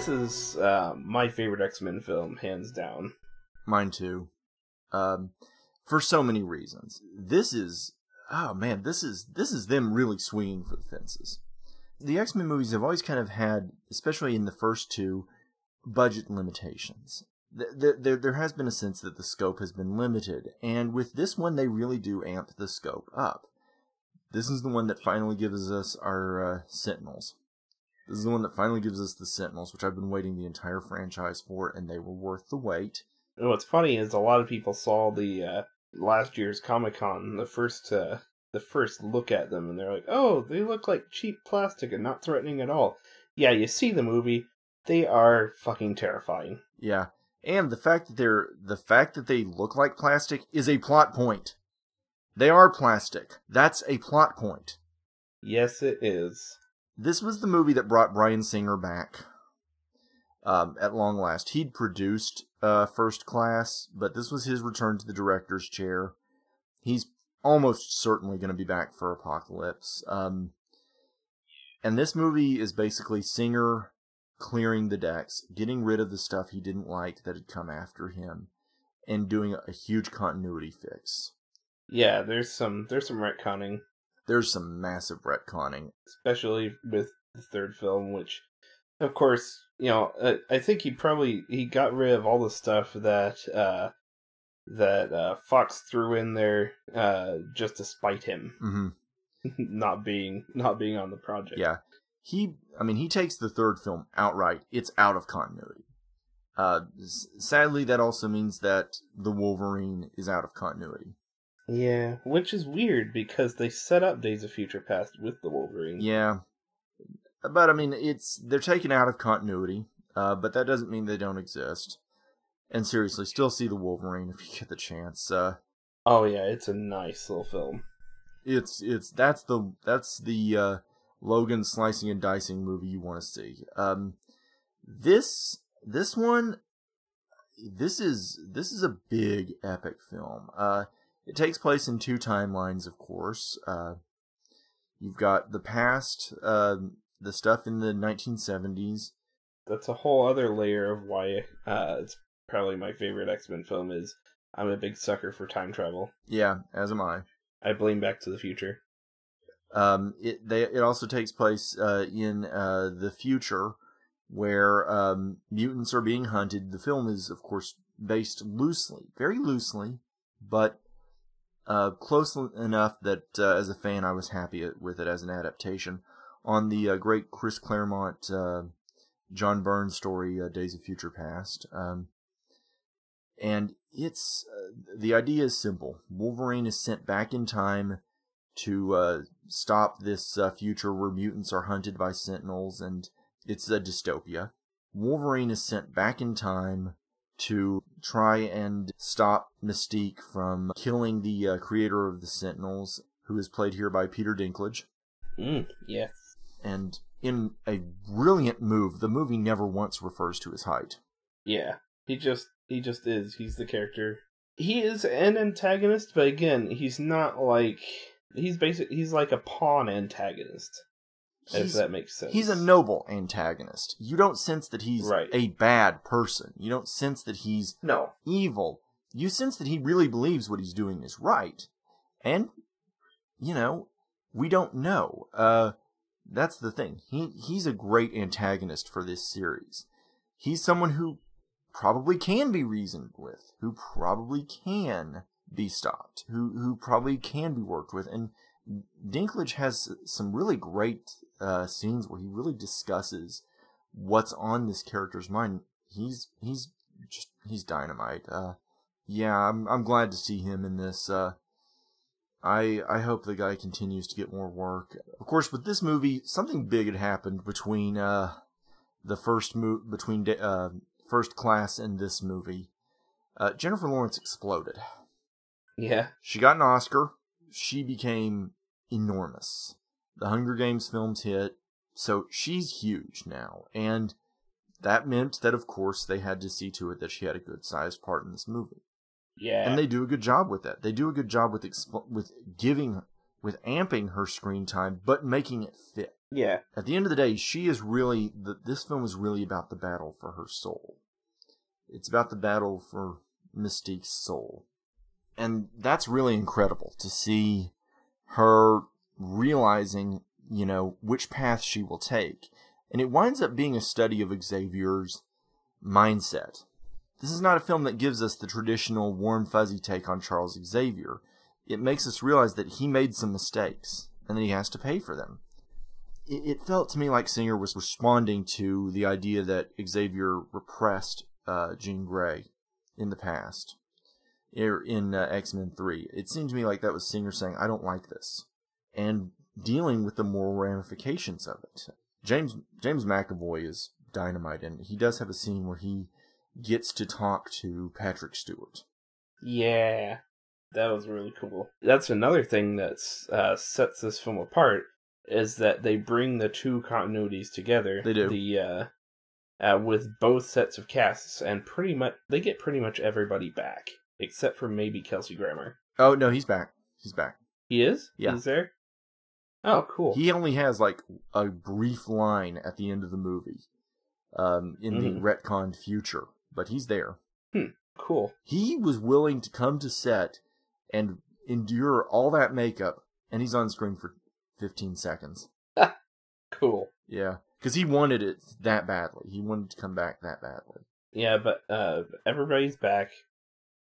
Speaker 1: This is uh, my favorite X Men film, hands down.
Speaker 4: Mine too. Um, for so many reasons. This is oh man, this is this is them really swinging for the fences. The X Men movies have always kind of had, especially in the first two, budget limitations. There, there, has been a sense that the scope has been limited, and with this one, they really do amp the scope up. This is the one that finally gives us our uh, Sentinels. This is the one that finally gives us the Sentinels, which I've been waiting the entire franchise for, and they were worth the wait.
Speaker 1: And what's funny is a lot of people saw the uh, last year's Comic Con, the first uh, the first look at them, and they're like, "Oh, they look like cheap plastic and not threatening at all." Yeah, you see the movie; they are fucking terrifying.
Speaker 4: Yeah, and the fact that they're the fact that they look like plastic is a plot point. They are plastic. That's a plot point.
Speaker 1: Yes, it is.
Speaker 4: This was the movie that brought Bryan Singer back. Um, at long last, he'd produced uh, First Class, but this was his return to the director's chair. He's almost certainly going to be back for Apocalypse. Um, and this movie is basically Singer clearing the decks, getting rid of the stuff he didn't like that had come after him, and doing a huge continuity fix.
Speaker 1: Yeah, there's some there's some retconning,
Speaker 4: There's some massive retconning.
Speaker 1: especially with the third film, which, of course, you know, uh, I think he probably he got rid of all the stuff that uh, that uh, Fox threw in there uh, just to spite him
Speaker 4: mm-hmm.
Speaker 1: not being not being on the project.
Speaker 4: Yeah. He, I mean, he takes the third film outright. It's out of continuity. Uh, sadly, that also means that the Wolverine is out of continuity.
Speaker 1: Yeah, which is weird because they set up Days of Future Past with the Wolverine.
Speaker 4: Yeah, but I mean, it's they're taken out of continuity. Uh, but that doesn't mean they don't exist. And seriously, still see the Wolverine if you get the chance. Uh,
Speaker 1: Oh yeah, it's a nice little film.
Speaker 4: it's it's that's the that's the uh, Logan slicing and dicing movie you want to see. Um, this this one, this is this is a big epic film. Uh, it takes place in two timelines, of course. Uh, you've got the past, uh, the stuff in the 1970s.
Speaker 1: That's a whole other layer of why uh, it's probably my favorite X Men film. Is I'm a big sucker for time travel.
Speaker 4: Yeah, as am I.
Speaker 1: I blame Back to the Future.
Speaker 4: Um, it they it also takes place uh, in uh, the future where um, mutants are being hunted. The film is, of course, based loosely, very loosely, but uh, close enough that uh, as a fan I was happy with it as an adaptation on the uh, great Chris Claremont, uh, John Byrne story, uh, Days of Future Past. Um, and it's uh, the idea is simple. Wolverine is sent back in time to stop this future where mutants are hunted by sentinels and it's a dystopia. Wolverine is sent back in time to try and stop Mystique from killing the uh, creator of the Sentinels, who is played here by Peter Dinklage.
Speaker 1: Mm, yes.
Speaker 4: And in a brilliant move, the movie never once refers to his height.
Speaker 1: Yeah. He just he just is. He's the character. He is an antagonist, but again, he's not like he's basic he's like a pawn antagonist. If that makes sense.
Speaker 4: he's a noble antagonist. You don't sense that he's
Speaker 1: Right.
Speaker 4: a bad person. You don't sense that he's
Speaker 1: No.
Speaker 4: evil. You sense that he really believes what he's doing is right. And, you know, we don't know. Uh, that's the thing. He, he's a great antagonist for this series. He's someone who probably can be reasoned with, who probably can be stopped, who, who probably can be worked with. And Dinklage has some really great uh, scenes where he really discusses what's on this character's mind. He's he's just he's dynamite. Uh, yeah, I'm I'm glad to see him in this. Uh, I I hope the guy continues to get more work. Of course, with this movie, something big had happened between uh the first mo- between da- uh first class and this movie. Uh, Jennifer Lawrence exploded.
Speaker 1: Yeah.
Speaker 4: She got an Oscar. She became enormous. The Hunger Games films hit, so she's huge now. And that meant that, of course, they had to see to it that she had a good sized part in this movie.
Speaker 1: Yeah.
Speaker 4: And they do a good job with that. They do a good job with exp- with giving, with amping her screen time, but making it fit.
Speaker 1: yeah.
Speaker 4: At the end of the day, she is really, the, this film is really about the battle for her soul. It's about the battle for Mystique's soul. And that's really incredible to see her realizing, you know, which path she will take. And it winds up being a study of Xavier's mindset. This is not a film that gives us the traditional warm fuzzy take on Charles Xavier. It makes us realize that he made some mistakes and that he has to pay for them it, felt to me like Singer was responding to the idea that Xavier repressed uh, Jean Grey in the past, er, in uh, X Men Three. It seemed to me like that was Singer saying, "I don't like this," and dealing with the moral ramifications of it. James James McAvoy is dynamite, and he does have a scene where he gets to talk to Patrick Stewart.
Speaker 1: Yeah. That was really cool. That's another thing that uh, sets this film apart is that they bring the two continuities together.
Speaker 4: They do.
Speaker 1: The uh, uh, with both sets of casts, and pretty much they get pretty much everybody back except for maybe Kelsey Grammer.
Speaker 4: Oh no, he's back. He's back.
Speaker 1: He is.
Speaker 4: Yeah.
Speaker 1: He's there. Oh, cool.
Speaker 4: He only has like a brief line at the end of the movie, um, in
Speaker 1: Mhm.
Speaker 4: the retconned future, but he's there.
Speaker 1: cool.
Speaker 4: He was willing to come to set and endure all that makeup, and he's on screen for 15 seconds.
Speaker 1: Cool.
Speaker 4: Yeah, because he wanted it that badly. He wanted to come back that badly.
Speaker 1: Yeah, but uh, everybody's back,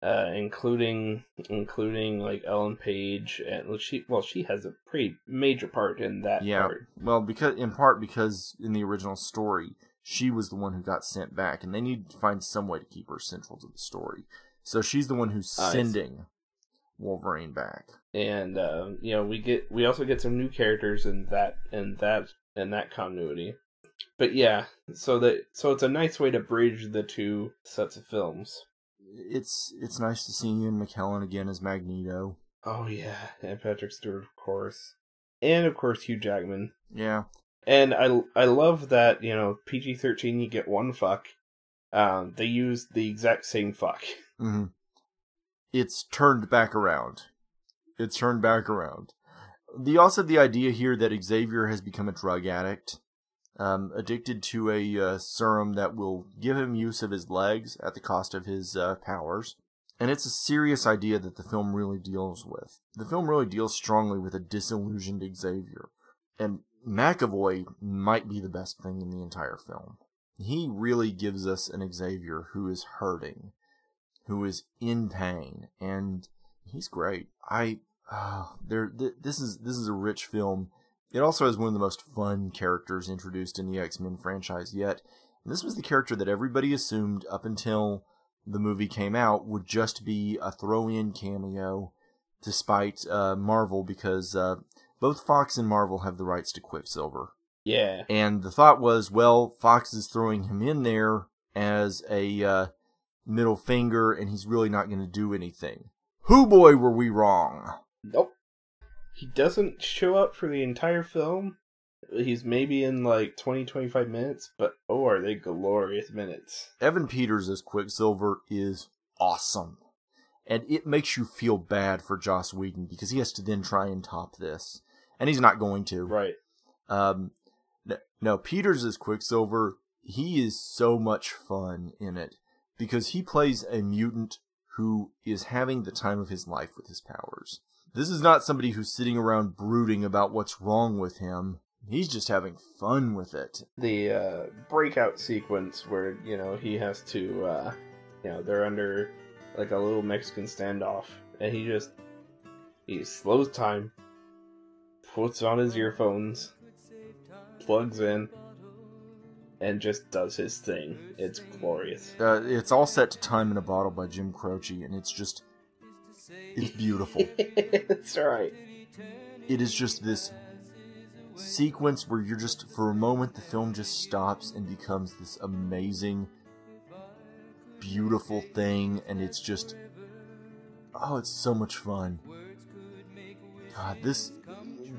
Speaker 1: uh, including including like Ellen Page, and well, she well she has a pretty major part in that
Speaker 4: Yeah,
Speaker 1: part.
Speaker 4: well, because in part because in the original story, she was the one who got sent back, and they need to find some way to keep her central to the story. So she's the one who's sending Wolverine back.
Speaker 1: and uh, you know we get we also get some new characters in that in that in that continuity. But yeah, so that so it's a nice way to bridge the two sets of films.
Speaker 4: It's it's nice to see Ian McKellen again as Magneto.
Speaker 1: Oh yeah, and Patrick Stewart, of course, and of course Hugh Jackman.
Speaker 4: Yeah,
Speaker 1: And I I love that you know PG thirteen you get one fuck. Um, they use the exact same fuck.
Speaker 4: hmm it's turned back around. It's turned back around. The also the idea here that Xavier has become a drug addict, um, addicted to a uh, serum that will give him use of his legs at the cost of his uh, powers. And it's a serious idea that the film really deals with. The film really deals strongly with a disillusioned Xavier. And McAvoy might be the best thing in the entire film. He really gives us an Xavier who is hurting, who is in pain, and he's great. I oh, there th- this is this is a rich film. It also has one of the most fun characters introduced in the X-Men franchise yet. And this was the character that everybody assumed up until the movie came out would just be a throw-in cameo despite uh, Marvel because uh, both Fox and Marvel have the rights to Quicksilver.
Speaker 1: Yeah.
Speaker 4: And the thought was, well, Fox is throwing him in there as a uh, middle finger, and he's really not going to do anything. Who boy were we wrong?
Speaker 1: Nope. He doesn't show up for the entire film. He's maybe in like 20, 25 minutes, but oh, are they glorious minutes.
Speaker 4: Evan Peters as Quicksilver is awesome. And it makes you feel bad for Joss Whedon because he has to then try and top this. And he's not going to.
Speaker 1: Right.
Speaker 4: Um, no, no, Peters as Quicksilver, he is so much fun in it because he plays a mutant who is having the time of his life with his powers. This is not somebody who's sitting around brooding about what's wrong with him. He's just having fun with it.
Speaker 1: The uh, breakout sequence where, you know, he has to, uh, you know, they're under like a little Mexican standoff, and he just, he slows time, puts on his earphones, plugs in, and just does his thing. It's glorious.
Speaker 4: Uh, it's all set to Time in a Bottle by Jim Croce, and it's just, it's beautiful.
Speaker 1: That's right.
Speaker 4: it is just this sequence where you're just for a moment the film just stops and becomes this amazing beautiful thing and it's just oh it's so much fun god this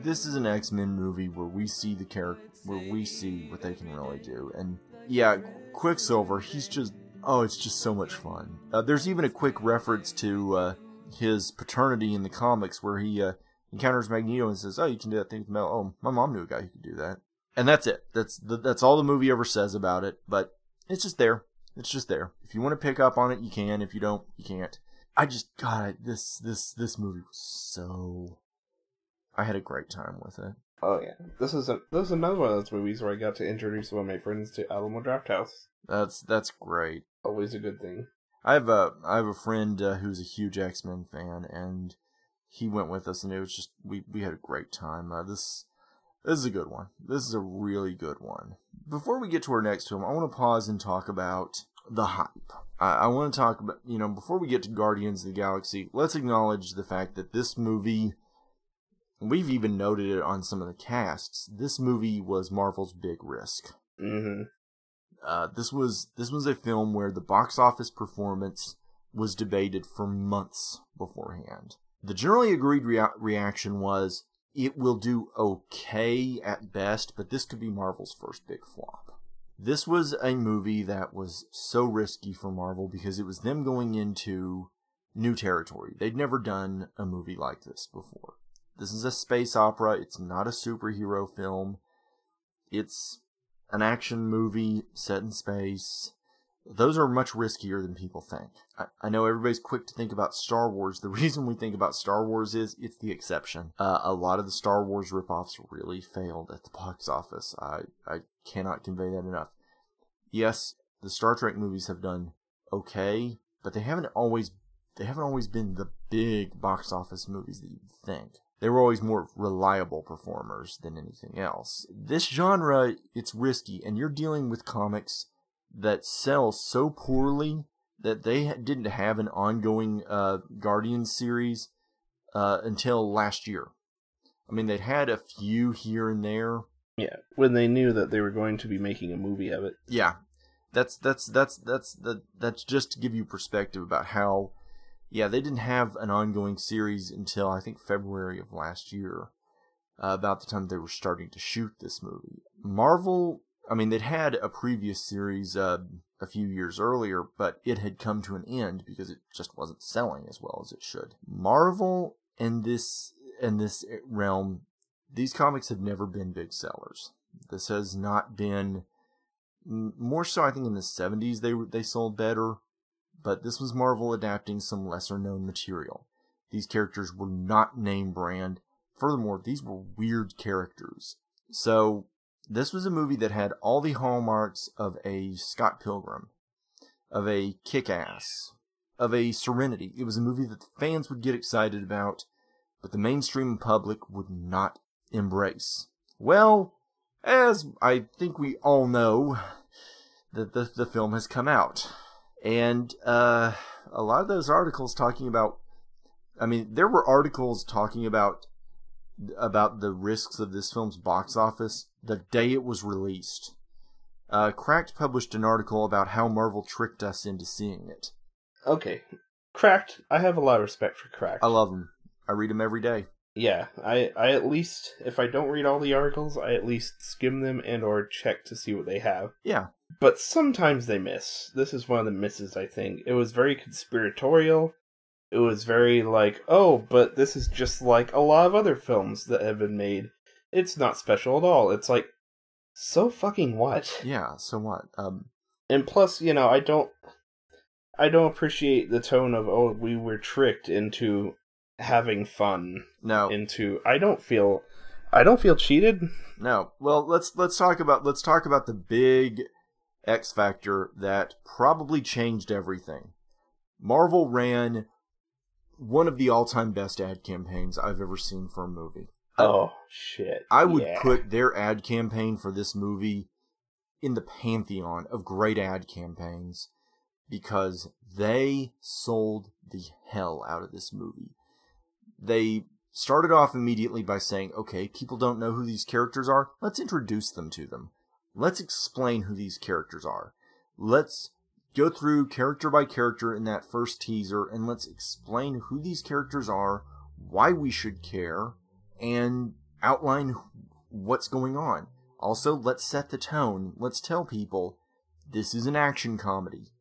Speaker 4: this is an x-men movie where we see the character where we see what they can really do and yeah quicksilver he's just oh it's just so much fun uh, there's even a quick reference to uh, his paternity in the comics where he uh, encounters Magneto and says, "Oh, you can do that thing with metal." Oh, my mom knew a guy who could do that, and that's it. That's the, that's all the movie ever says about it. But it's just there. It's just there. If you want to pick up on it, you can. If you don't, you can't. I just God, this this this movie was so. I had a great time with it.
Speaker 1: Oh yeah, this is a this is another one of those movies where I got to introduce one of my friends to Alamo Drafthouse.
Speaker 4: That's that's great.
Speaker 1: Always a good thing.
Speaker 4: I have a I have a friend uh, who's a huge X Men fan, and he went with us, and it was just we we had a great time. Uh, this this is a good one. This is a really good one. Before we get to our next film, I want to pause and talk about the hype. I, I want to talk about you know before we get to Guardians of the Galaxy, let's acknowledge the fact that this movie. We've even noted it on some of the casts. This movie was Marvel's big risk.
Speaker 1: Mm-hmm.
Speaker 4: Uh, this was this was a film where the box office performance was debated for months beforehand. The generally agreed rea- reaction was it will do okay at best, but this could be Marvel's first big flop. This was a movie that was so risky for Marvel because it was them going into new territory. They'd never done a movie like this before. This is a space opera. It's not a superhero film. It's an action movie set in space. Those are much riskier than people think. I, I know everybody's quick to think about Star Wars. The reason we think about Star Wars is it's the exception. Uh, a lot of the Star Wars ripoffs really failed at the box office. I, I cannot convey that enough. Yes, the Star Trek movies have done okay, but they haven't always they haven't always been the big box office movies that you'd think. They were always more reliable performers than anything else. This genre, it's risky, and you're dealing with comics that sell so poorly that they didn't have an ongoing uh, Guardians series uh, until last year. I mean, they'd had a few here and there.
Speaker 1: Yeah, when they knew that they were going to be making a movie of it.
Speaker 4: Yeah, that's that's that's that's the that's just to give you perspective about how. Yeah, they didn't have an ongoing series until I think February of last year, uh, about the time they were starting to shoot this movie. Marvel I mean, they'd had a previous series uh, a few years earlier, but it had come to an end because it just wasn't selling as well as it should. Marvel and this and this realm, these comics have never been big sellers. This has not been more so. I think in the '70s they they sold better, but this was Marvel adapting some lesser known material. These characters were not name brand. Furthermore, these were weird characters. So this was a movie that had all the hallmarks of a Scott Pilgrim, of a kick ass, of a Serenity. It was a movie that the fans would get excited about, but the mainstream public would not embrace. Well, as I think we all know, that the, the film has come out. And uh, a lot of those articles talking about, I mean, there were articles talking about about the risks of this film's box office the day it was released. Uh, Cracked published an article about how Marvel tricked us into seeing it.
Speaker 1: Okay, Cracked. I have a lot of respect for Cracked.
Speaker 4: I love them. I read them every day.
Speaker 1: yeah, I I at least if I don't read all the articles, I at least skim them and or check to see what they have.
Speaker 4: Yeah,
Speaker 1: But sometimes they miss. This is one of the misses. I think it was very conspiratorial. It was very like, oh, but this is just like a lot of other films that have been made. It's not special at all. It's like, so fucking what?
Speaker 4: yeah. So what? Um,
Speaker 1: and plus you know i don't i don't appreciate the tone of oh we were tricked into having fun
Speaker 4: no,
Speaker 1: into i don't feel i don't feel cheated
Speaker 4: no. Well, let's let's talk about let's talk about the big X factor that probably changed everything. Marvel ran one of the all-time best ad campaigns I've ever seen for a movie.
Speaker 1: oh shit
Speaker 4: I would
Speaker 1: Yeah.
Speaker 4: put their ad campaign for this movie in the pantheon of great ad campaigns because they sold the hell out of this movie. They started off immediately by saying, okay, people don't know who these characters are. Let's introduce them to them. Let's explain who these characters are. Let's go through character by character in that first teaser and let's explain who these characters are, why we should care, and outline what's going on. Also, let's set the tone. Let's tell people this is an action comedy.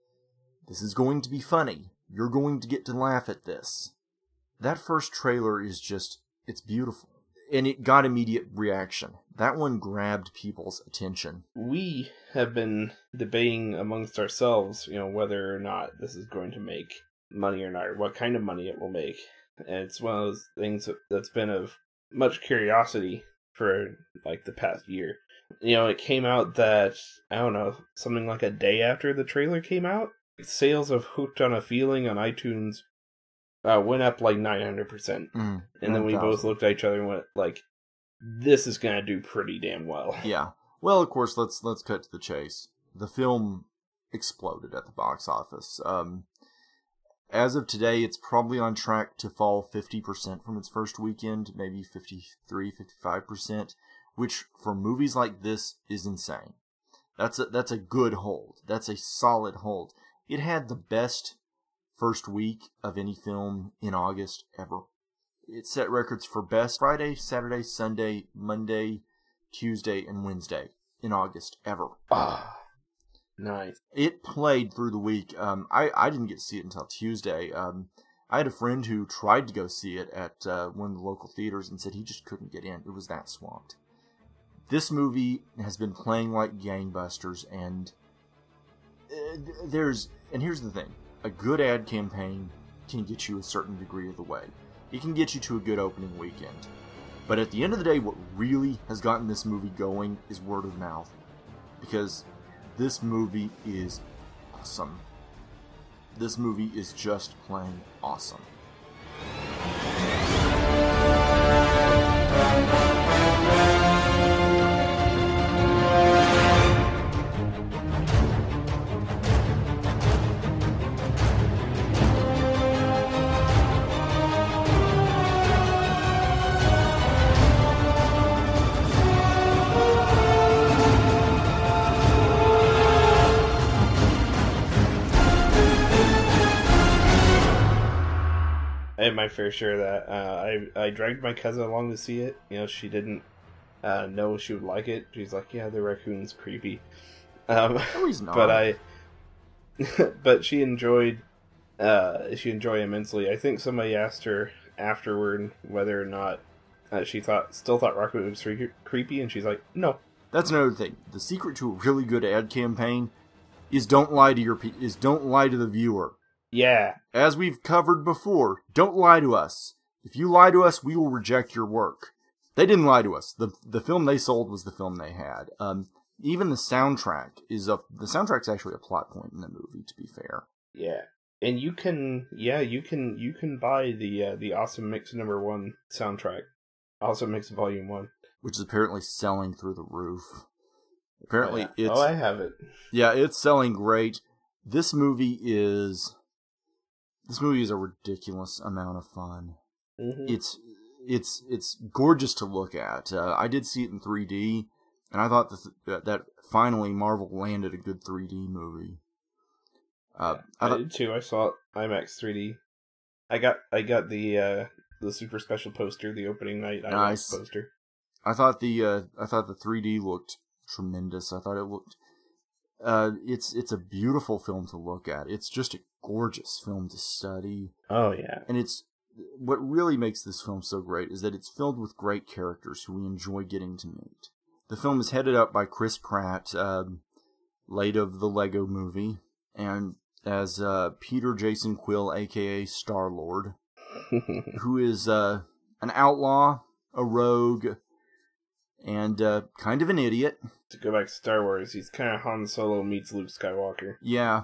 Speaker 4: This is going to be funny. You're going to get to laugh at this. That first trailer is just, it's beautiful. And it got immediate reaction. That one grabbed people's attention.
Speaker 1: we have been debating amongst ourselves you know whether or not this is going to make money or not or what kind of money it will make and it's one of those things that- that's been of much curiosity for like the past year you know it came out that i don't know something like a day after the trailer came out sales of hooked on a feeling on itunes uh, went up like 900%
Speaker 4: Mm,
Speaker 1: and then we
Speaker 4: 1000.
Speaker 1: both looked at each other and went like this is gonna do pretty damn well
Speaker 4: Yeah. Well, of course, let's let's cut to the chase. The film exploded at the box office. Um, as of today, it's probably on track to fall 50% from its first weekend, maybe 53, 55%, which for movies like this is insane. That's a, that's a good hold. That's a solid hold. It had the best first week of any film in August ever. It set records for best Friday, Saturday, Sunday, Monday, Tuesday, and Wednesday in August ever.
Speaker 1: ah nice
Speaker 4: It played through the week. Um, I, I didn't get to see it until Tuesday. Um, I had a friend who tried to go see it at uh, one of the local theaters and said he just couldn't get in. It was that swamped. This movie has been playing like gangbusters, and uh, there's and here's the thing: a good ad campaign can get you a certain degree of the way. It can get you to a good opening weekend. But at the end of the day, what really has gotten this movie going is word of mouth. Because this movie is awesome. This movie is just plain awesome.
Speaker 1: Fair share of that. Uh, I I dragged my cousin along to see it. You know, she didn't uh, know she would like it. She's like, "Yeah, the raccoon's creepy," um,
Speaker 4: No, he's not.
Speaker 1: but I, but she enjoyed. Uh, she enjoyed immensely. I think somebody asked her afterward whether or not uh, she thought still thought Raccoon was cre- creepy, and she's like, "No,
Speaker 4: That's another thing. The secret to a really good ad campaign is don't lie to your pe- is don't lie to the viewer.
Speaker 1: Yeah,
Speaker 4: As we've covered before, don't lie to us. If you lie to us, we will reject your work. They didn't lie to us. The the film they sold was the film they had. Um, even the soundtrack is a the soundtrack's actually a plot point in the movie. To be fair,
Speaker 1: yeah." And you can, yeah, you can, you can buy the uh, the Awesome Mix number one soundtrack, Awesome Mix Volume One.
Speaker 4: which is apparently selling through the roof. Apparently,
Speaker 1: oh, yeah.
Speaker 4: it's
Speaker 1: oh, I have it.
Speaker 4: yeah, it's selling great. This movie is this movie is a ridiculous amount of fun.
Speaker 1: Mhm.
Speaker 4: It's it's it's gorgeous to look at. Uh, I did see it in 3D. and I thought that that, that finally Marvel landed a good 3D movie. Uh, I
Speaker 1: I did too. I saw it IMAX 3D. I got I got the uh the super special poster, the opening night IMAX
Speaker 4: Nice.
Speaker 1: poster.
Speaker 4: I thought the uh, I thought the 3D looked tremendous. I thought it looked uh, it's it's a beautiful film to look at. It's just a gorgeous film to study.
Speaker 1: Oh yeah.
Speaker 4: and it's what really makes this film so great is that it's filled with great characters who we enjoy getting to meet. The film is headed up by Chris Pratt, um, late of the Lego Movie, and as uh, Peter Jason Quill, aka Star Lord, who is uh, an outlaw, a rogue, and uh, kind of an idiot.
Speaker 1: to go back to Star Wars, he's kind of Han Solo meets Luke Skywalker.
Speaker 4: Yeah.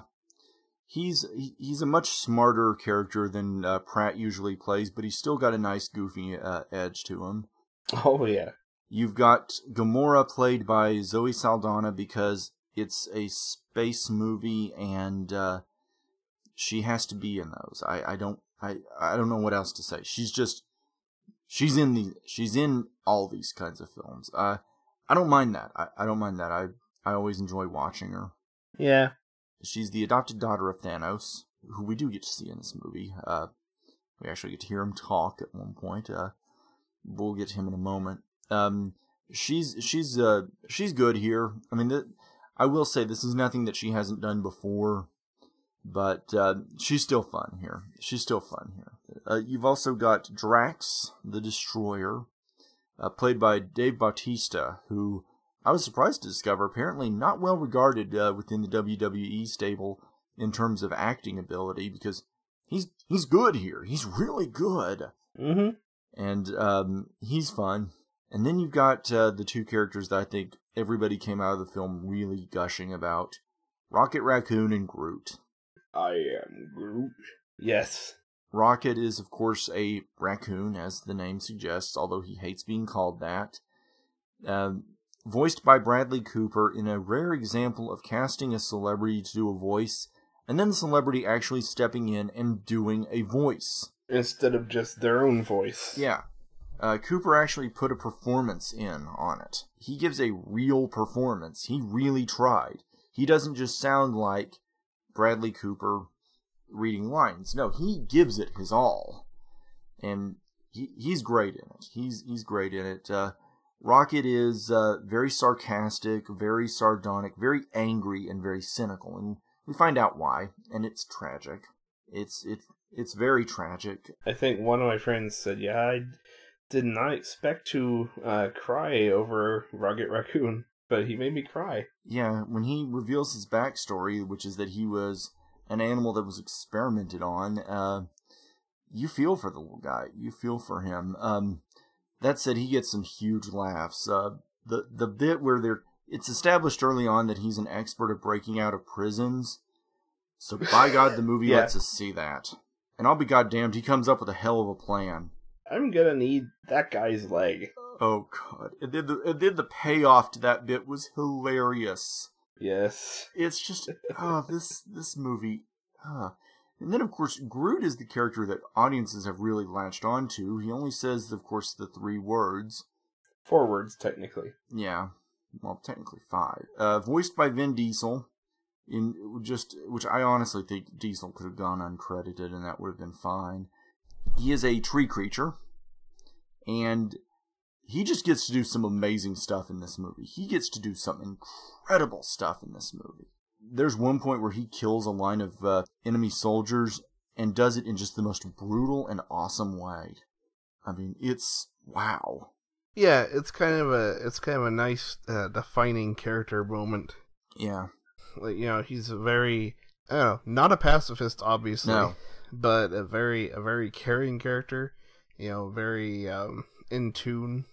Speaker 4: He's he's a much smarter character than uh, Pratt usually plays, but he's still got a nice goofy uh, edge to him.
Speaker 1: Oh yeah.
Speaker 4: You've got Gamora played by Zoe Saldana because it's a space movie and uh, she has to be in those. I, I don't I, I don't know what else to say. She's just she's in the she's in all these kinds of films. Uh, I don't mind that. I, I don't mind that. I I always enjoy watching her.
Speaker 1: Yeah.
Speaker 4: She's the adopted daughter of Thanos, who we do get to see in this movie. Uh, we actually get to hear him talk at one point. Uh, we'll get to him in a moment. Um, she's she's uh she's good here. I mean, th- I will say this is nothing that she hasn't done before, but uh, she's still fun here. She's still fun here. Uh, you've also got Drax, the Destroyer, uh, played by Dave Bautista, who I was surprised to discover apparently not well regarded uh, within the WWE stable in terms of acting ability because he's he's good here. He's really good,
Speaker 1: Mm-hmm.
Speaker 4: and um, he's fun. And then you've got uh, the two characters that I think everybody came out of the film really gushing about: Rocket Raccoon and Groot.
Speaker 1: I am Groot. Yes.
Speaker 4: Rocket is, of course, a raccoon, as the name suggests, although he hates being called that. Um, voiced by Bradley Cooper in a rare example of casting a celebrity to do a voice, and then the celebrity actually stepping in and doing a voice.
Speaker 1: Instead of just their own voice.
Speaker 4: Yeah. Uh, Cooper actually put a performance in on it. He gives a real performance. He really tried. He doesn't just sound like Bradley Cooper reading lines. No, he gives it his all, and he he's great in it. He's he's great in it. Uh, Rocket is uh, very sarcastic, very sardonic, very angry, and very cynical, and we find out why, and it's tragic. It's it's it's very tragic.
Speaker 1: I think one of my friends said, "Yeah, I did not expect to uh, cry over Rocket Raccoon, but he made me cry."
Speaker 4: Yeah, when he reveals his backstory, which is that he was an animal that was experimented on, uh, you feel for the little guy. You feel for him. Um, that said, he gets some huge laughs. Uh, the the bit where they're it's established early on that he's an expert at breaking out of prisons. So by God, the movie
Speaker 1: Yeah.
Speaker 4: lets us see that. And I'll be goddamned, he comes up with a hell of a plan.
Speaker 1: I'm gonna need that guy's leg.
Speaker 4: Oh God! And then the and then the payoff to that bit was hilarious.
Speaker 1: Yes.
Speaker 4: it's just oh this this movie uh. And then of course groot is the character that audiences have really latched onto he only says of course the three words
Speaker 1: Four words, technically.
Speaker 4: yeah well technically five uh voiced by vin diesel in just which i honestly think diesel could have gone uncredited and that would have been fine he is a tree creature and he just gets to do some amazing stuff in this movie. He gets to do some incredible stuff in this movie. There's one point where he kills a line of uh, enemy soldiers and does it in just the most brutal and awesome way. I mean, it's wow.
Speaker 5: Yeah, it's kind of a it's kind of a nice uh, defining character moment.
Speaker 4: Yeah.
Speaker 5: Like you know, he's a very I don't know, not a pacifist obviously,
Speaker 4: No.
Speaker 5: but a very a very caring character. You know, very um, in tune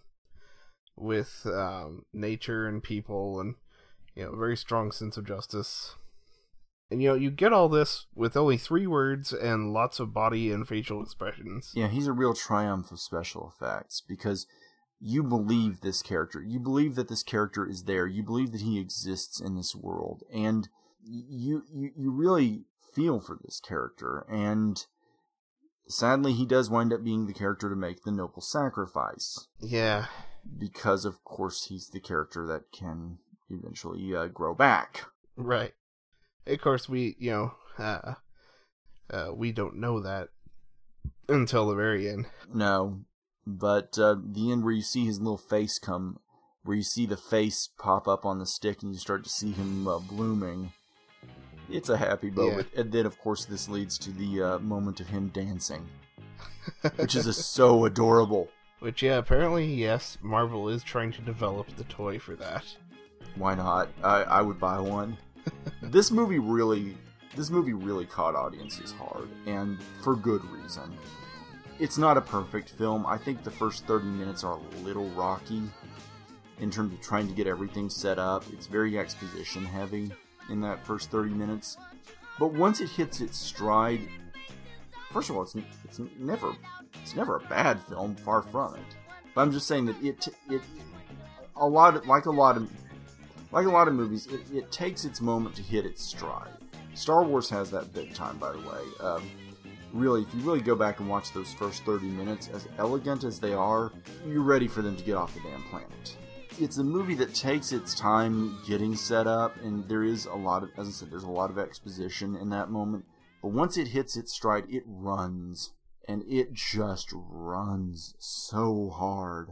Speaker 5: with um, nature and people, and you know, very strong sense of justice. And you know, you get all this with only three words and lots of body and facial expressions.
Speaker 4: Yeah, he's a real triumph of special effects because you believe this character. You believe that this character is there. You believe that he exists in this world, and you you you really feel for this character. And sadly, he does wind up being the character to make the noble sacrifice.
Speaker 5: Yeah,
Speaker 4: because of course he's the character that can eventually uh, grow back.
Speaker 5: Right. Of course, we you know uh, uh, we don't know that until the very end.
Speaker 4: No, but uh, the end where you see his little face come, where you see the face pop up on the stick, and you start to see him uh, blooming. It's a happy moment, and then of course this leads to the uh, moment of him dancing, which is so adorable.
Speaker 5: Which yeah, apparently yes, Marvel is trying to develop the toy for that.
Speaker 4: Why not? I, I would buy one. this movie really, this movie really caught audiences hard, and for good reason. It's not a perfect film. I think the first 30 minutes are a little rocky in terms of trying to get everything set up. It's very exposition heavy in that first 30 minutes. But once it hits its stride, first of all, it's, it's never it's never a bad film, far from it. But I'm just saying that it it a lot like a lot of like a lot of movies, it, it takes its moment to hit its stride. Star Wars has that big time, by the way. Um, really, if you really go back and watch those first 30 minutes, as elegant as they are, you're ready for them to get off the damn planet. It's a movie that takes its time getting set up, and there is a lot of, as I said, there's a lot of exposition in that moment. But once it hits its stride, it runs. And it just runs so hard.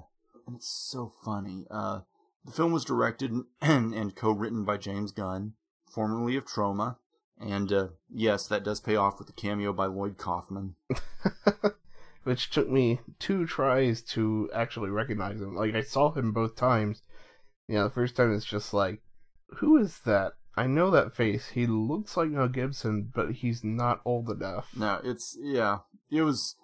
Speaker 4: And it's so funny. Uh, the film was directed and, and co-written by James Gunn, formerly of Troma, and uh, yes, that does pay off with a cameo by Lloyd Kaufman.
Speaker 5: Which took me two tries to actually recognize him. Like I saw him both times. You know, the first time it's just like, who is that? I know that face. He looks like Mel Gibson, but he's not old enough.
Speaker 4: No, it's yeah. It was.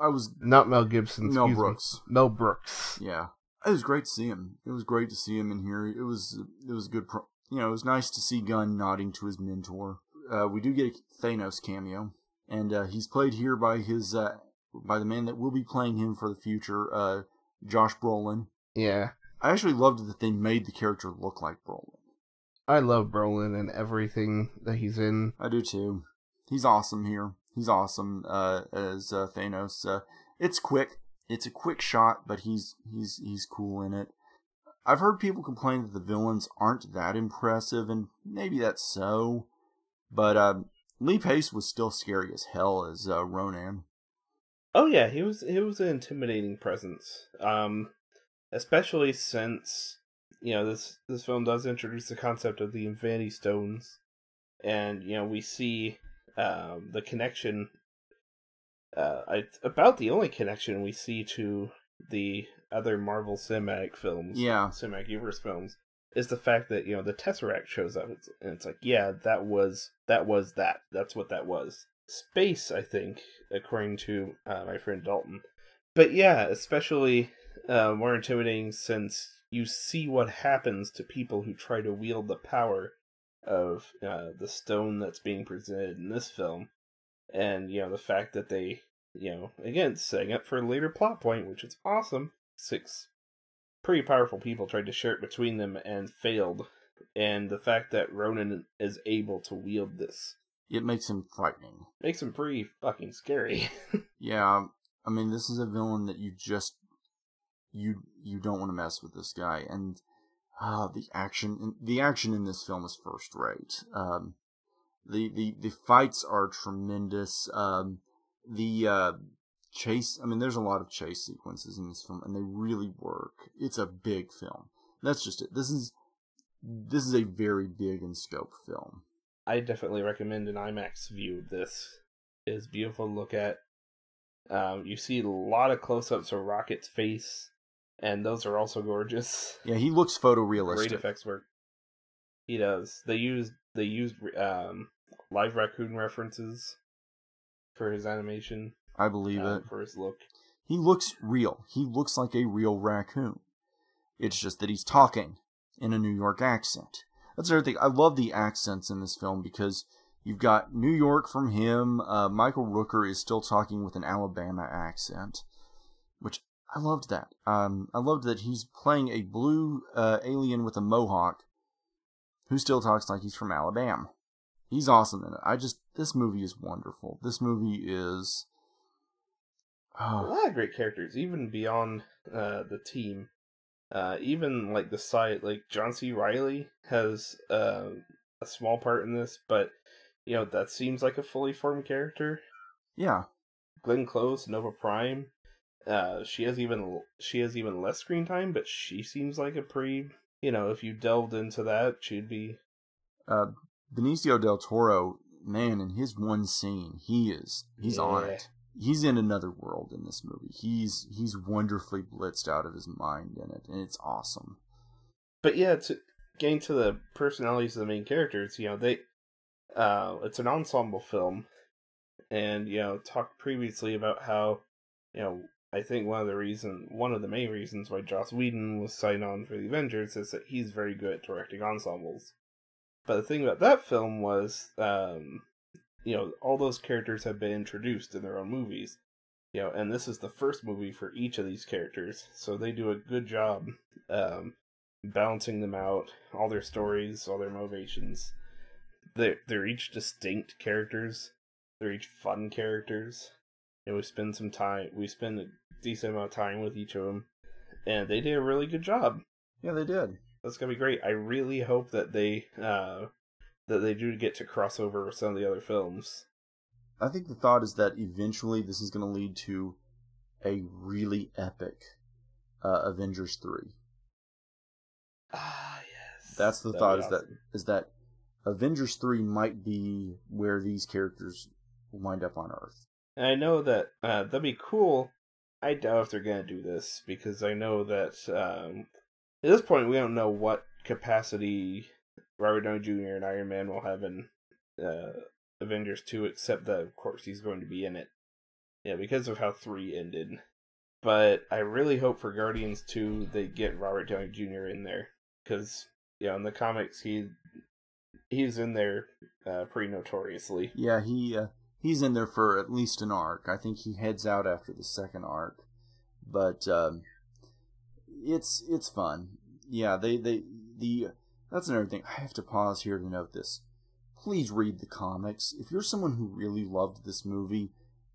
Speaker 4: I was
Speaker 5: not Mel Gibson.
Speaker 4: Mel Brooks.
Speaker 5: Me. Mel Brooks.
Speaker 4: Yeah, it was great to see him. It was great to see him in here. It was it was good. Pro- you know, it was nice to see Gunn nodding to his mentor. Uh, we do get a Thanos cameo, and uh, he's played here by his uh, by the man that will be playing him for the future, uh, Josh Brolin.
Speaker 5: Yeah,
Speaker 4: I actually loved that they made the character look like Brolin.
Speaker 5: I love Brolin and everything that he's in.
Speaker 4: I do too. He's awesome here. He's awesome uh, as uh, Thanos. Uh, it's quick. It's a quick shot, but he's he's he's cool in it. I've heard people complain that the villains aren't that impressive, and maybe that's so. But uh, Lee Pace was still scary as hell as uh, Ronan.
Speaker 1: Oh yeah, he was he was an intimidating presence. Um, especially since you know this this film does introduce the concept of the Infinity Stones, and you know we see um, the connection. Uh, I, about the only connection we see to the other Marvel cinematic films,
Speaker 4: yeah,
Speaker 1: cinematic universe films, is the fact that you know the Tesseract shows up, it's, and it's like, yeah, that was that was that. That's what that was. Space, I think, according to uh, my friend Dalton. But yeah, especially uh, more intimidating since you see what happens to people who try to wield the power of uh, the stone that's being presented in this film, and you know the fact that they, you know, again setting up for a later plot point, which is awesome. Six pretty powerful people tried to share it between them and failed, and the fact that Ronan is able to wield this,
Speaker 4: it makes him frightening.
Speaker 1: Makes him pretty fucking scary.
Speaker 4: yeah, I mean, this is a villain that you just you you don't want to mess with this guy, and uh, the action in, the action in this film is first rate. Um, the the the fights are tremendous. Um, the uh, chase. I mean, there's a lot of chase sequences in this film, and they really work. It's a big film. That's just it. This is this is a very big in scope film.
Speaker 1: I definitely recommend an IMAX view this. is beautiful to look at. Um, you see a lot of close-ups of Rocket's face, and those are also gorgeous.
Speaker 4: Yeah, he looks photorealistic.
Speaker 1: Great effects work. He does. They use they used um, live raccoon references for his animation.
Speaker 4: I believe
Speaker 1: uh,
Speaker 4: it.
Speaker 1: For his look,
Speaker 4: he looks real. He looks like a real raccoon. It's just that he's talking in a New York accent. That's the other thing. I love the accents in this film because you've got New York from him. Uh, Michael Rooker is still talking with an Alabama accent, which I loved that. Um, I loved that he's playing a blue uh, alien with a mohawk who still talks like he's from Alabama. He's awesome in it. I just this movie is wonderful. This movie is
Speaker 1: oh. a lot of great characters, even beyond uh, the team. Uh, even like the side, like John C. Reilly has uh, a small part in this, but you know that seems like a fully formed character.
Speaker 4: Yeah,
Speaker 1: Glenn Close, Nova Prime. Uh, she has even she has even less screen time, but she seems like a pretty. You know, if you delved into that, she'd be.
Speaker 4: uh, Benicio del Toro, man, in his one scene, he is he's on it. He's in another world in this movie. He's he's wonderfully blitzed out of his mind in it, and it's awesome.
Speaker 1: But yeah, to getting to the personalities of the main characters, you know, they. Uh, it's an ensemble film, and you know, talked previously about how, you know, I think one of the reason, one of the main reasons why Joss Whedon was signed on for the Avengers is that he's very good at directing ensembles. But the thing about that film was, um, you know, all those characters have been introduced in their own movies, you know, and this is the first movie for each of these characters, so they do a good job, um, balancing them out, all their stories, all their motivations. They're they're each distinct characters. They're each fun characters. And we spend some time. We spend a decent amount of time with each of them, and they did a really good job.
Speaker 4: Yeah, they did.
Speaker 1: That's gonna be great. I really hope that they uh that they do get to cross over with some of the other films.
Speaker 4: I think the thought is that eventually this is going to lead to a really epic uh, Avengers three.
Speaker 1: Ah, yes.
Speaker 4: That's the
Speaker 1: That'd
Speaker 4: thought is that
Speaker 1: awesome.
Speaker 4: is that Avengers three might be where these characters wind up on Earth.
Speaker 1: And I know that uh, that'd be cool. I doubt if they're gonna do this because I know that um, at this point we don't know what capacity Robert Downey Jr. and Iron Man will have in uh, Avengers two, except that of course he's going to be in it. Yeah, because of how three ended. But I really hope for Guardians two they get Robert Downey Jr. in there because yeah, in the comics he he's in there uh, pretty notoriously.
Speaker 4: Yeah, he uh, he's in there for at least an arc. I think he heads out after the second arc, but um, it's it's fun. Yeah, they they the that's another thing. I have to pause here to note this. Please read the comics. If you're someone who really loved this movie,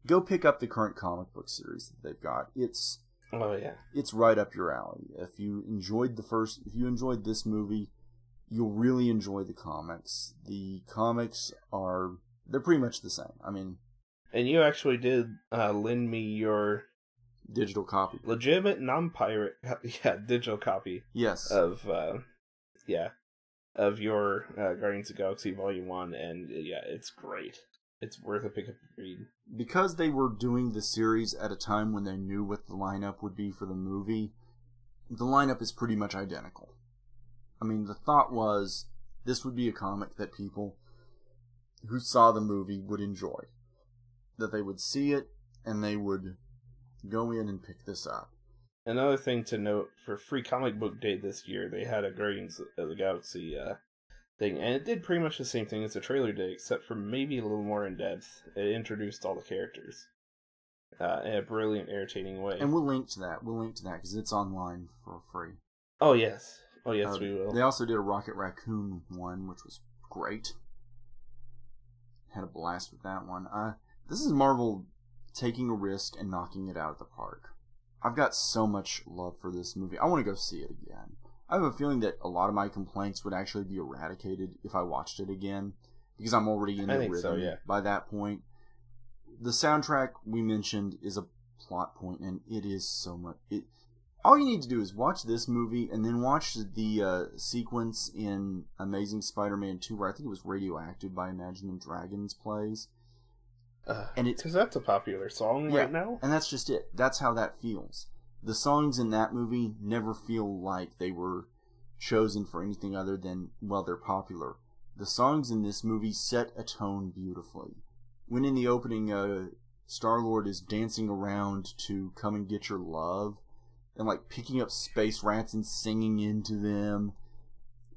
Speaker 4: go pick up the current comic book series that they've got. It's
Speaker 1: Oh yeah.
Speaker 4: it's right up your alley. If you enjoyed the first, if you enjoyed this movie, you'll really enjoy the comics. The comics are they're pretty much the same. I mean,
Speaker 1: And you actually did uh, lend me your
Speaker 4: digital copy.
Speaker 1: legitimate non-pirate, yeah, digital copy
Speaker 4: Yes.
Speaker 1: of, uh, yeah, of your uh, Guardians of the Galaxy Volume One, and uh, yeah, it's great. It's worth a pick up and read.
Speaker 4: because they were doing the series at a time when they knew what the lineup would be for the movie, the lineup is pretty much identical. I mean, the thought was this would be a comic that people who saw the movie would enjoy. That they would see it and they would go in and pick this up.
Speaker 1: Another thing to note for Free Comic Book Day this year, they had a Guardians of the Galaxy uh, thing, and it did pretty much the same thing as the trailer did, except for maybe a little more in depth. It introduced all the characters uh, in a brilliant, irritating way.
Speaker 4: And we'll link to that. We'll link to that because it's online for free.
Speaker 1: oh yes, oh yes,
Speaker 4: Uh,
Speaker 1: we will.
Speaker 4: They also did a Rocket Raccoon one, which was great. Had a blast with that one. Uh, this is Marvel taking a risk and knocking it out of the park. I've got so much love for this movie. I want to go see it again. I have a feeling that a lot of my complaints would actually be eradicated if I watched it again because I'm already in the
Speaker 1: think so,
Speaker 4: rhythm
Speaker 1: yeah.
Speaker 4: by that point. The soundtrack we mentioned is a plot point, and it is so much. It all you need to do is watch this movie and then watch the uh, sequence in Amazing Spider-Man 2 where I think it was Radioactive by Imagine Dragons plays. And it's-
Speaker 1: because that's a popular song
Speaker 4: Yeah,
Speaker 1: right now.
Speaker 4: And that's just it. That's how that feels. The songs in that movie never feel like they were chosen for anything other than, well, they're popular. The songs in this movie set a tone beautifully. When in the opening, uh, Star Lord is dancing around to Come and Get Your Love, and like picking up space rats and singing into them,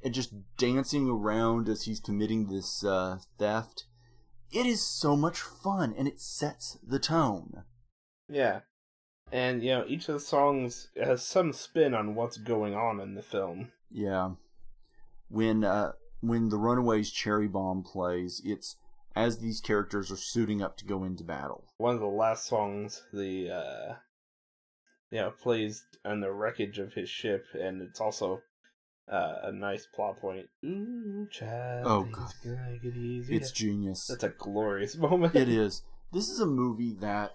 Speaker 4: and just dancing around as he's committing this uh, theft. It is so much fun, and it sets the tone.
Speaker 1: Yeah, and you know each of the songs has some spin on what's going on in the film.
Speaker 4: Yeah. When uh when the Runaways Cherry Bomb plays, it's as these characters are suiting up to go into battle.
Speaker 1: One of the last songs, the uh, know, plays on the wreckage of his ship, and it's also uh, a nice plot point. Ooh, child,
Speaker 4: Oh, God.
Speaker 1: easier.
Speaker 4: It's genius.
Speaker 1: That's a glorious moment.
Speaker 4: It is. This is a movie that,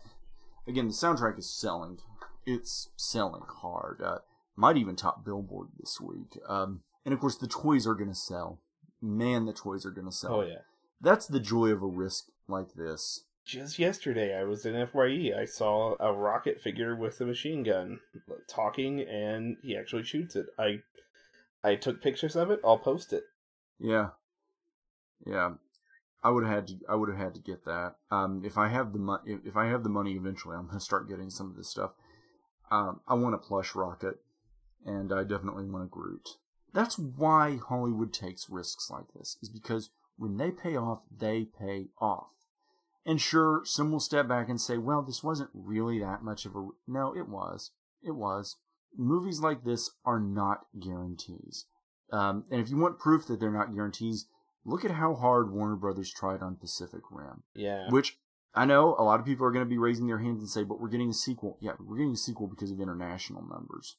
Speaker 4: again, the soundtrack is selling. It's selling hard. Uh, might even top Billboard this week. Um, and of course, the toys are going to sell. Man, the toys are going to sell.
Speaker 1: Oh yeah.
Speaker 4: That's the joy of a risk like this.
Speaker 1: Just yesterday, I was in FYE. I saw a rocket figure with a machine gun talking, and he actually shoots it. I, I took pictures of it. I'll post it.
Speaker 4: Yeah, yeah. I would have had to. I would have had to get that. Um, if I have the money, if, I have the money eventually, I'm gonna start getting some of this stuff. Um, I want a plush rocket, and I definitely want a Groot. That's why Hollywood takes risks like this, is because when they pay off, they pay off. And sure, some will step back and say, well, this wasn't really that much of a. No, it was. It was. Movies like this are not guarantees. Um, and if you want proof that they're not guarantees, look at how hard Warner Brothers tried on Pacific Rim.
Speaker 1: Yeah.
Speaker 4: Which I know a lot of people are going to be raising their hands and say, but we're getting a sequel. Yeah, we're getting a sequel because of international numbers.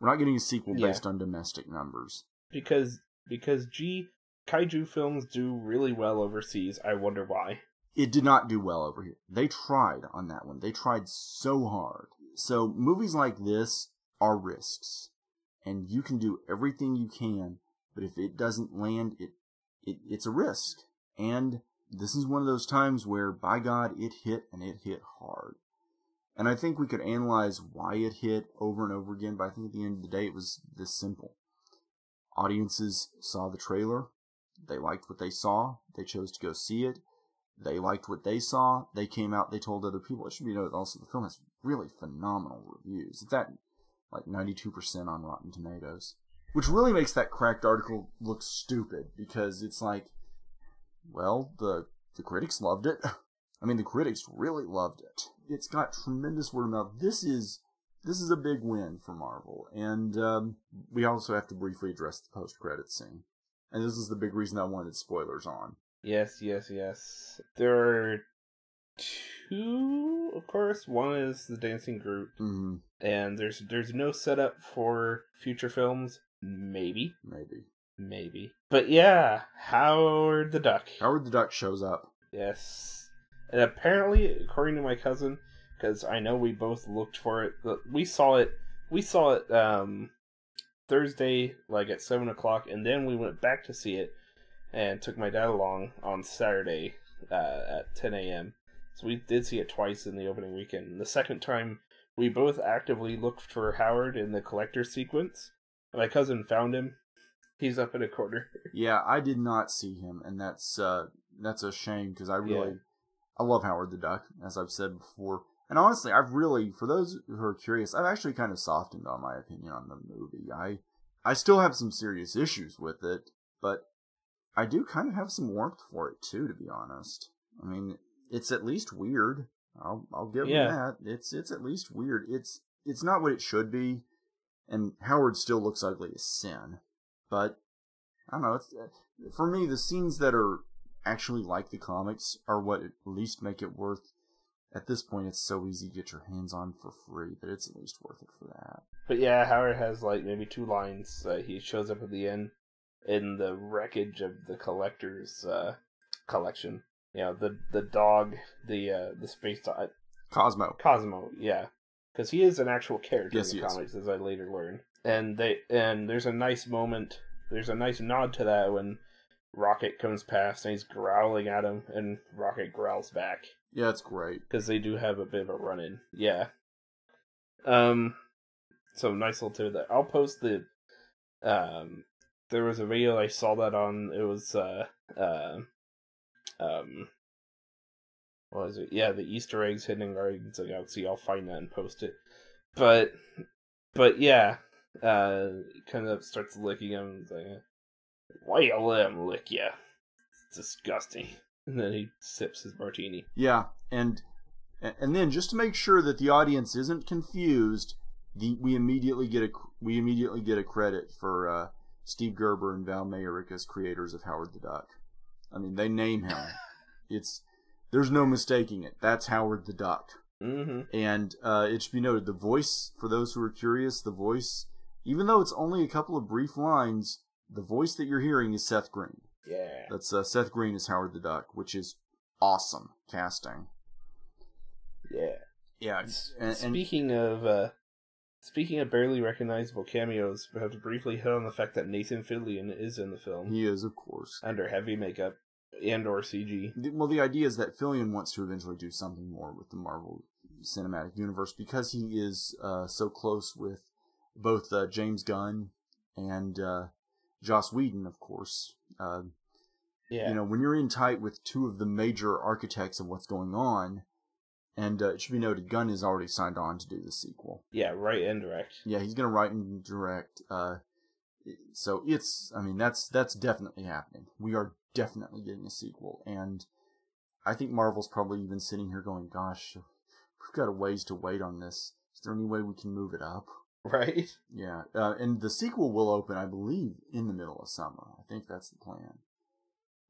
Speaker 4: We're not getting a sequel
Speaker 1: Yeah.
Speaker 4: based on domestic numbers.
Speaker 1: because because G kaiju films do really well overseas. I wonder why.
Speaker 4: It did not do well over here. They tried on that one. They tried so hard. So movies like this are risks. And you can do everything you can, but if it doesn't land, it, it it's a risk. And this is one of those times where by God it hit and it hit hard. And I think we could analyze why it hit over and over again, but I think at the end of the day it was this simple. Audiences saw the trailer, they liked what they saw, they chose to go see it, they liked what they saw. They came out. They told other people. It should be noted also the film has really phenomenal reviews. It's at like ninety two percent on Rotten Tomatoes, which really makes that cracked article look stupid because it's like, well, the the critics loved it. I mean, the critics really loved it. It's got tremendous word of mouth. This is this is a big win for Marvel, and um, we also have to briefly address the post credit scene. And this is the big reason I wanted spoilers on.
Speaker 1: Yes, yes, yes. There are two, of course. One is the Dancing Groot,
Speaker 4: Mm,
Speaker 1: and there's there's no setup for future films. Maybe,
Speaker 4: maybe.
Speaker 1: maybe. But yeah, Howard the Duck.
Speaker 4: Howard the Duck shows up.
Speaker 1: Yes, and apparently, according to my cousin, because I know we both looked for it. We saw it. We saw it um, Thursday, like at seven o'clock, and then we went back to see it, and took my dad along on Saturday uh, at ten a.m. So we did see it twice in the opening weekend. And the second time, we both actively looked for Howard in the collector sequence. My cousin found him. He's up in a corner.
Speaker 4: Yeah, I did not see him, and that's uh, that's a shame because I really,
Speaker 1: Yeah.
Speaker 4: I love Howard the Duck, as I've said before. And honestly, I've really, for those who are curious, I've actually kind of softened on my opinion on the movie. I, I still have some serious issues with it, but I do kind of have some warmth for it too, to be honest. I mean, it's at least weird. I'll, I'll give
Speaker 1: Yeah.
Speaker 4: that. It's, it's at least weird. It's, it's not what it should be, and Howard still looks ugly as sin. But I don't know. It's, uh, for me, the scenes that are actually like the comics are what at least make it worth. At this point, it's so easy to get your hands on for free that it's at least worth it for that.
Speaker 1: But yeah, Howard has like maybe two lines. Uh, he shows up at the end in the wreckage of the collector's uh, collection. You know, the the dog, the uh, the space dog,
Speaker 4: Cosmo.
Speaker 1: Cosmo. Yeah, because he is an actual character
Speaker 4: Yes,
Speaker 1: in
Speaker 4: he
Speaker 1: the
Speaker 4: is.
Speaker 1: comics, as I later learned. And they and there's a nice moment. There's a nice nod to that when Rocket comes past and he's growling at him, and Rocket growls back
Speaker 4: Yeah, it's great.
Speaker 1: because they do have a bit of a run in. Yeah. Um. So nice little to that. I'll post the. Um. There was a video I saw that on. It was uh. Uh, um. what is it? Yeah, the Easter eggs hidden in Guardians of the Galaxy. I'll find that and post it. But, but yeah, uh, kind of starts licking him. Like, why you let him lick you? It's disgusting. And then he sips his martini.
Speaker 4: Yeah, and and then just to make sure that the audience isn't confused, the, we immediately get a we immediately get a credit for uh, Steve Gerber and Val Mayerik as creators of Howard the Duck. I mean, they name him. It's there's no mistaking it. That's Howard the Duck.
Speaker 1: Mm-hmm.
Speaker 4: And uh, it should be noted the voice, for those who are curious, the voice, even though it's only a couple of brief lines, the voice that you're hearing is Seth Green.
Speaker 1: Yeah.
Speaker 4: That's uh, Seth Green is Howard the Duck, which is awesome casting.
Speaker 1: Yeah.
Speaker 4: Yeah, and, and
Speaker 1: speaking of uh, speaking of barely recognizable cameos, we have to briefly hit on the fact that Nathan Fillion is in the film
Speaker 4: he is, of course.
Speaker 1: under heavy makeup and or CG.
Speaker 4: Well, the idea is that Fillion wants to eventually do something more with the Marvel Cinematic Universe because he is uh, so close with both uh, James Gunn and uh, Joss Whedon, of course. Uh,
Speaker 1: Yeah.
Speaker 4: You know, when you're in tight with two of the major architects of what's going on, and uh, it should be noted, Gunn is already signed on to do the sequel.
Speaker 1: yeah, right and direct.
Speaker 4: Yeah, he's gonna write and direct. Uh, so it's, I mean, that's that's definitely happening. We are definitely getting a sequel, and I think Marvel's probably even sitting here going, "Gosh, we've got a ways to wait on this. Is there any way we can move it up?"
Speaker 1: Right?
Speaker 4: Yeah, uh, and the sequel will open, I believe, in the middle of summer. I think that's the plan.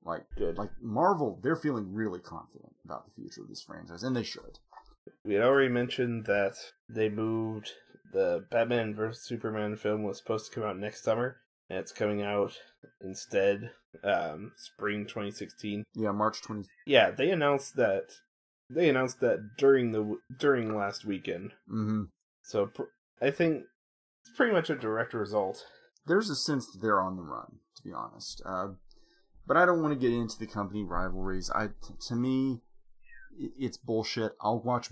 Speaker 4: Like,
Speaker 1: Good.
Speaker 4: like Marvel, they're feeling really confident about the future of this franchise, and they should.
Speaker 1: We had already mentioned that they moved the Batman vs Superman film was supposed to come out next summer, and it's coming out instead um spring 2016.
Speaker 4: Yeah, March twenty.
Speaker 1: Yeah, they announced that they announced that during the during last weekend.
Speaker 4: Mm-hmm.
Speaker 1: So pr- I think it's pretty much a direct result.
Speaker 4: there's a sense that they're on the run, to be honest. Uh, but I don't want to get into the company rivalries. I, t- to me, it's bullshit. I'll watch,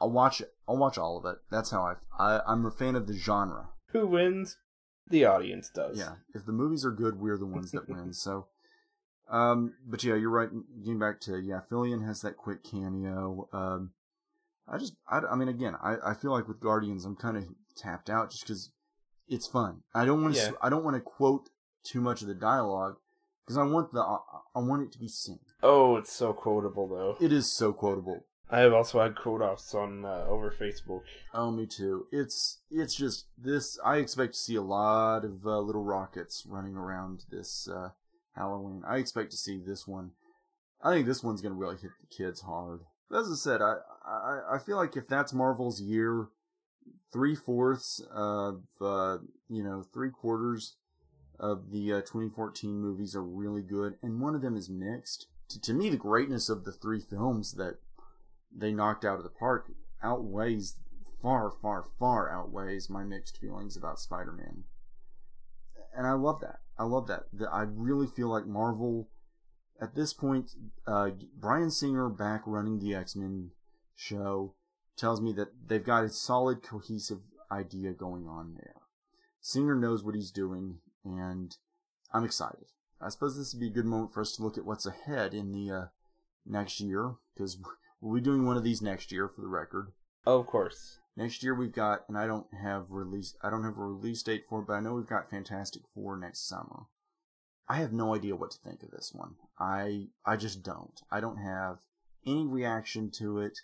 Speaker 4: I'll watch, I'll watch all of it. That's how I, I I'm a fan of the genre.
Speaker 1: Who wins? The audience does.
Speaker 4: Yeah, if the movies are good, we're the ones that win. So, um, but yeah, you're right. Getting back to yeah, Fillion has that quick cameo. Um, I just, I, I mean, again, I, I feel like with Guardians, I'm kind of tapped out just because it's fun. I don't want to,
Speaker 1: Yeah.
Speaker 4: I don't want to quote too much of the dialogue because I want the, I, I want it to be seen.
Speaker 1: Oh, it's so quotable though.
Speaker 4: It is so quotable.
Speaker 1: I have also had quote offs on uh, over Facebook.
Speaker 4: Oh, me too. It's it's just this. I expect to see a lot of uh, little rockets running around this uh, Halloween. I expect to see this one. I think this one's gonna really hit the kids hard. As I said, I I, I feel like if that's Marvel's year, three fourths of uh, you know three quarters of the uh, 2014 movies are really good, and one of them is mixed. To, to me, the greatness of the three films that they knocked out of the park outweighs far, far, far outweighs my mixed feelings about Spider-Man. And I love that. I love that. The- I really feel like Marvel, at this point, uh, Bryan Singer back running the X-Men show tells me that they've got a solid, cohesive idea going on there. Singer knows what he's doing, and I'm excited. I suppose this would be a good moment for us to look at what's ahead in the uh, next year, because we'll be doing one of these next year for the record.
Speaker 1: Oh, of course.
Speaker 4: Next year we've got, and I don't have release, I don't have a release date for it, but I know we've got Fantastic Four next summer. I have no idea what to think of this one. I I just don't. I don't have any reaction to it.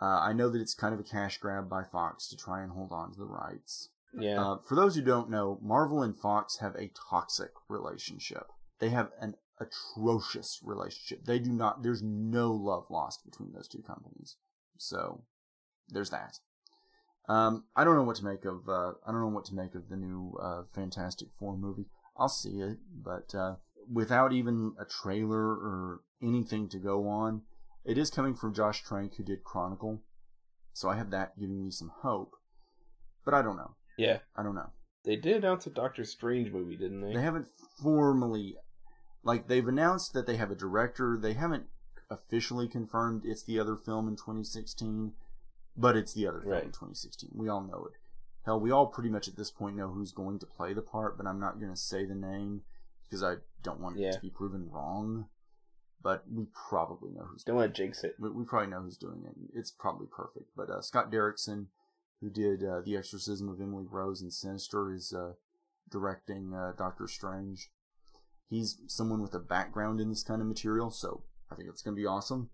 Speaker 4: Uh, I know that it's kind of a cash grab by Fox to try and hold on to the rights.
Speaker 1: Yeah.
Speaker 4: Uh, for those who don't know, Marvel and Fox have a toxic relationship. They have an atrocious relationship. They do not. There's no love lost between those two companies. So there's that. Um, I don't know what to make of. Uh, I don't know what to make of the new uh, Fantastic Four movie. I'll see it, but uh, without even a trailer or anything to go on, it is coming from Josh Trank, who did Chronicle. So I have that giving me some hope. But I don't know.
Speaker 1: Yeah.
Speaker 4: I don't know.
Speaker 1: They did announce a Doctor Strange movie, didn't they?
Speaker 4: They haven't formally, like, they've announced that they have a director. They haven't officially confirmed it's the other film in 2016, but it's the other film in 2016. We all know it. Hell, we all pretty much at this point know who's going to play the part, but I'm not going to say the name because I don't want it to be proven wrong. But we probably know who's
Speaker 1: Don't want to jinx it.
Speaker 4: we, we probably know who's doing it. It's probably perfect. But uh, Scott Derrickson, who did uh, The Exorcism of Emily Rose and Sinister, is uh, directing uh, Doctor Strange. He's someone with a background in this kind of material, so I think it's going to be awesome.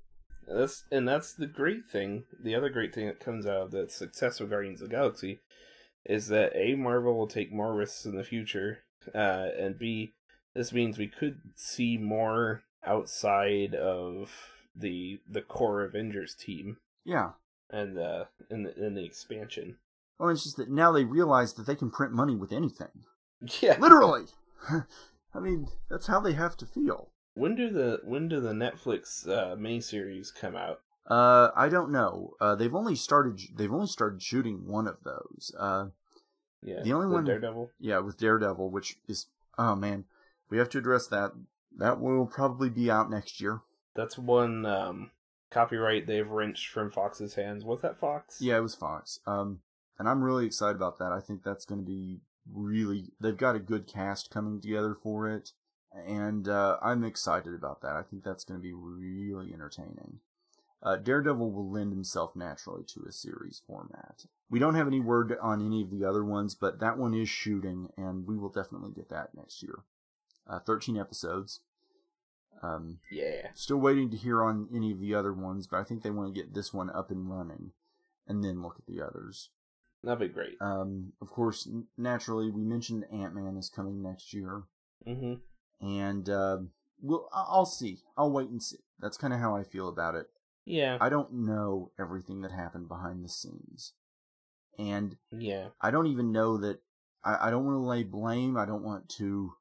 Speaker 1: That's and that's the great thing. The other great thing that comes out of the success of Guardians of the Galaxy is that a Marvel will take more risks in the future, uh, and b this means we could see more outside of the the core Avengers team.
Speaker 4: Yeah,
Speaker 1: and uh, in the in the expansion.
Speaker 4: Well, it's just that now they realize that they can print money with anything.
Speaker 1: Yeah.
Speaker 4: Literally. I mean, that's how they have to feel.
Speaker 1: When do the when do the Netflix uh, miniseries come out?
Speaker 4: Uh, I don't know. Uh, they've only started. They've only started shooting one of those. Uh,
Speaker 1: Yeah,
Speaker 4: The only one-
Speaker 1: Daredevil.
Speaker 4: yeah, with Daredevil, which is oh man, we have to address that. That will probably be out next year.
Speaker 1: That's one um, copyright they've wrenched from Fox's hands. Was that Fox?
Speaker 4: Yeah, it was Fox. Um, and I'm really excited about that. I think that's going to be really. They've got a good cast coming together for it, and uh, I'm excited about that. I think that's going to be really entertaining. Uh, Daredevil will lend himself naturally to a series format. We don't have any word on any of the other ones, but that one is shooting, and we will definitely get that next year. Uh, 13 episodes. Um,
Speaker 1: Yeah.
Speaker 4: Still waiting to hear on any of the other ones, but I think they want to get this one up and running, and then look at the others.
Speaker 1: That'd be great.
Speaker 4: Um, of course, naturally, we mentioned Ant Man is coming next year,
Speaker 1: Mm-hmm.
Speaker 4: and uh, we'll I'll see. I'll wait and see. That's kind of how I feel about it.
Speaker 1: Yeah.
Speaker 4: I don't know everything that happened behind the scenes, and
Speaker 1: yeah.
Speaker 4: I don't even know that. I, I don't want to lay blame. I don't want to.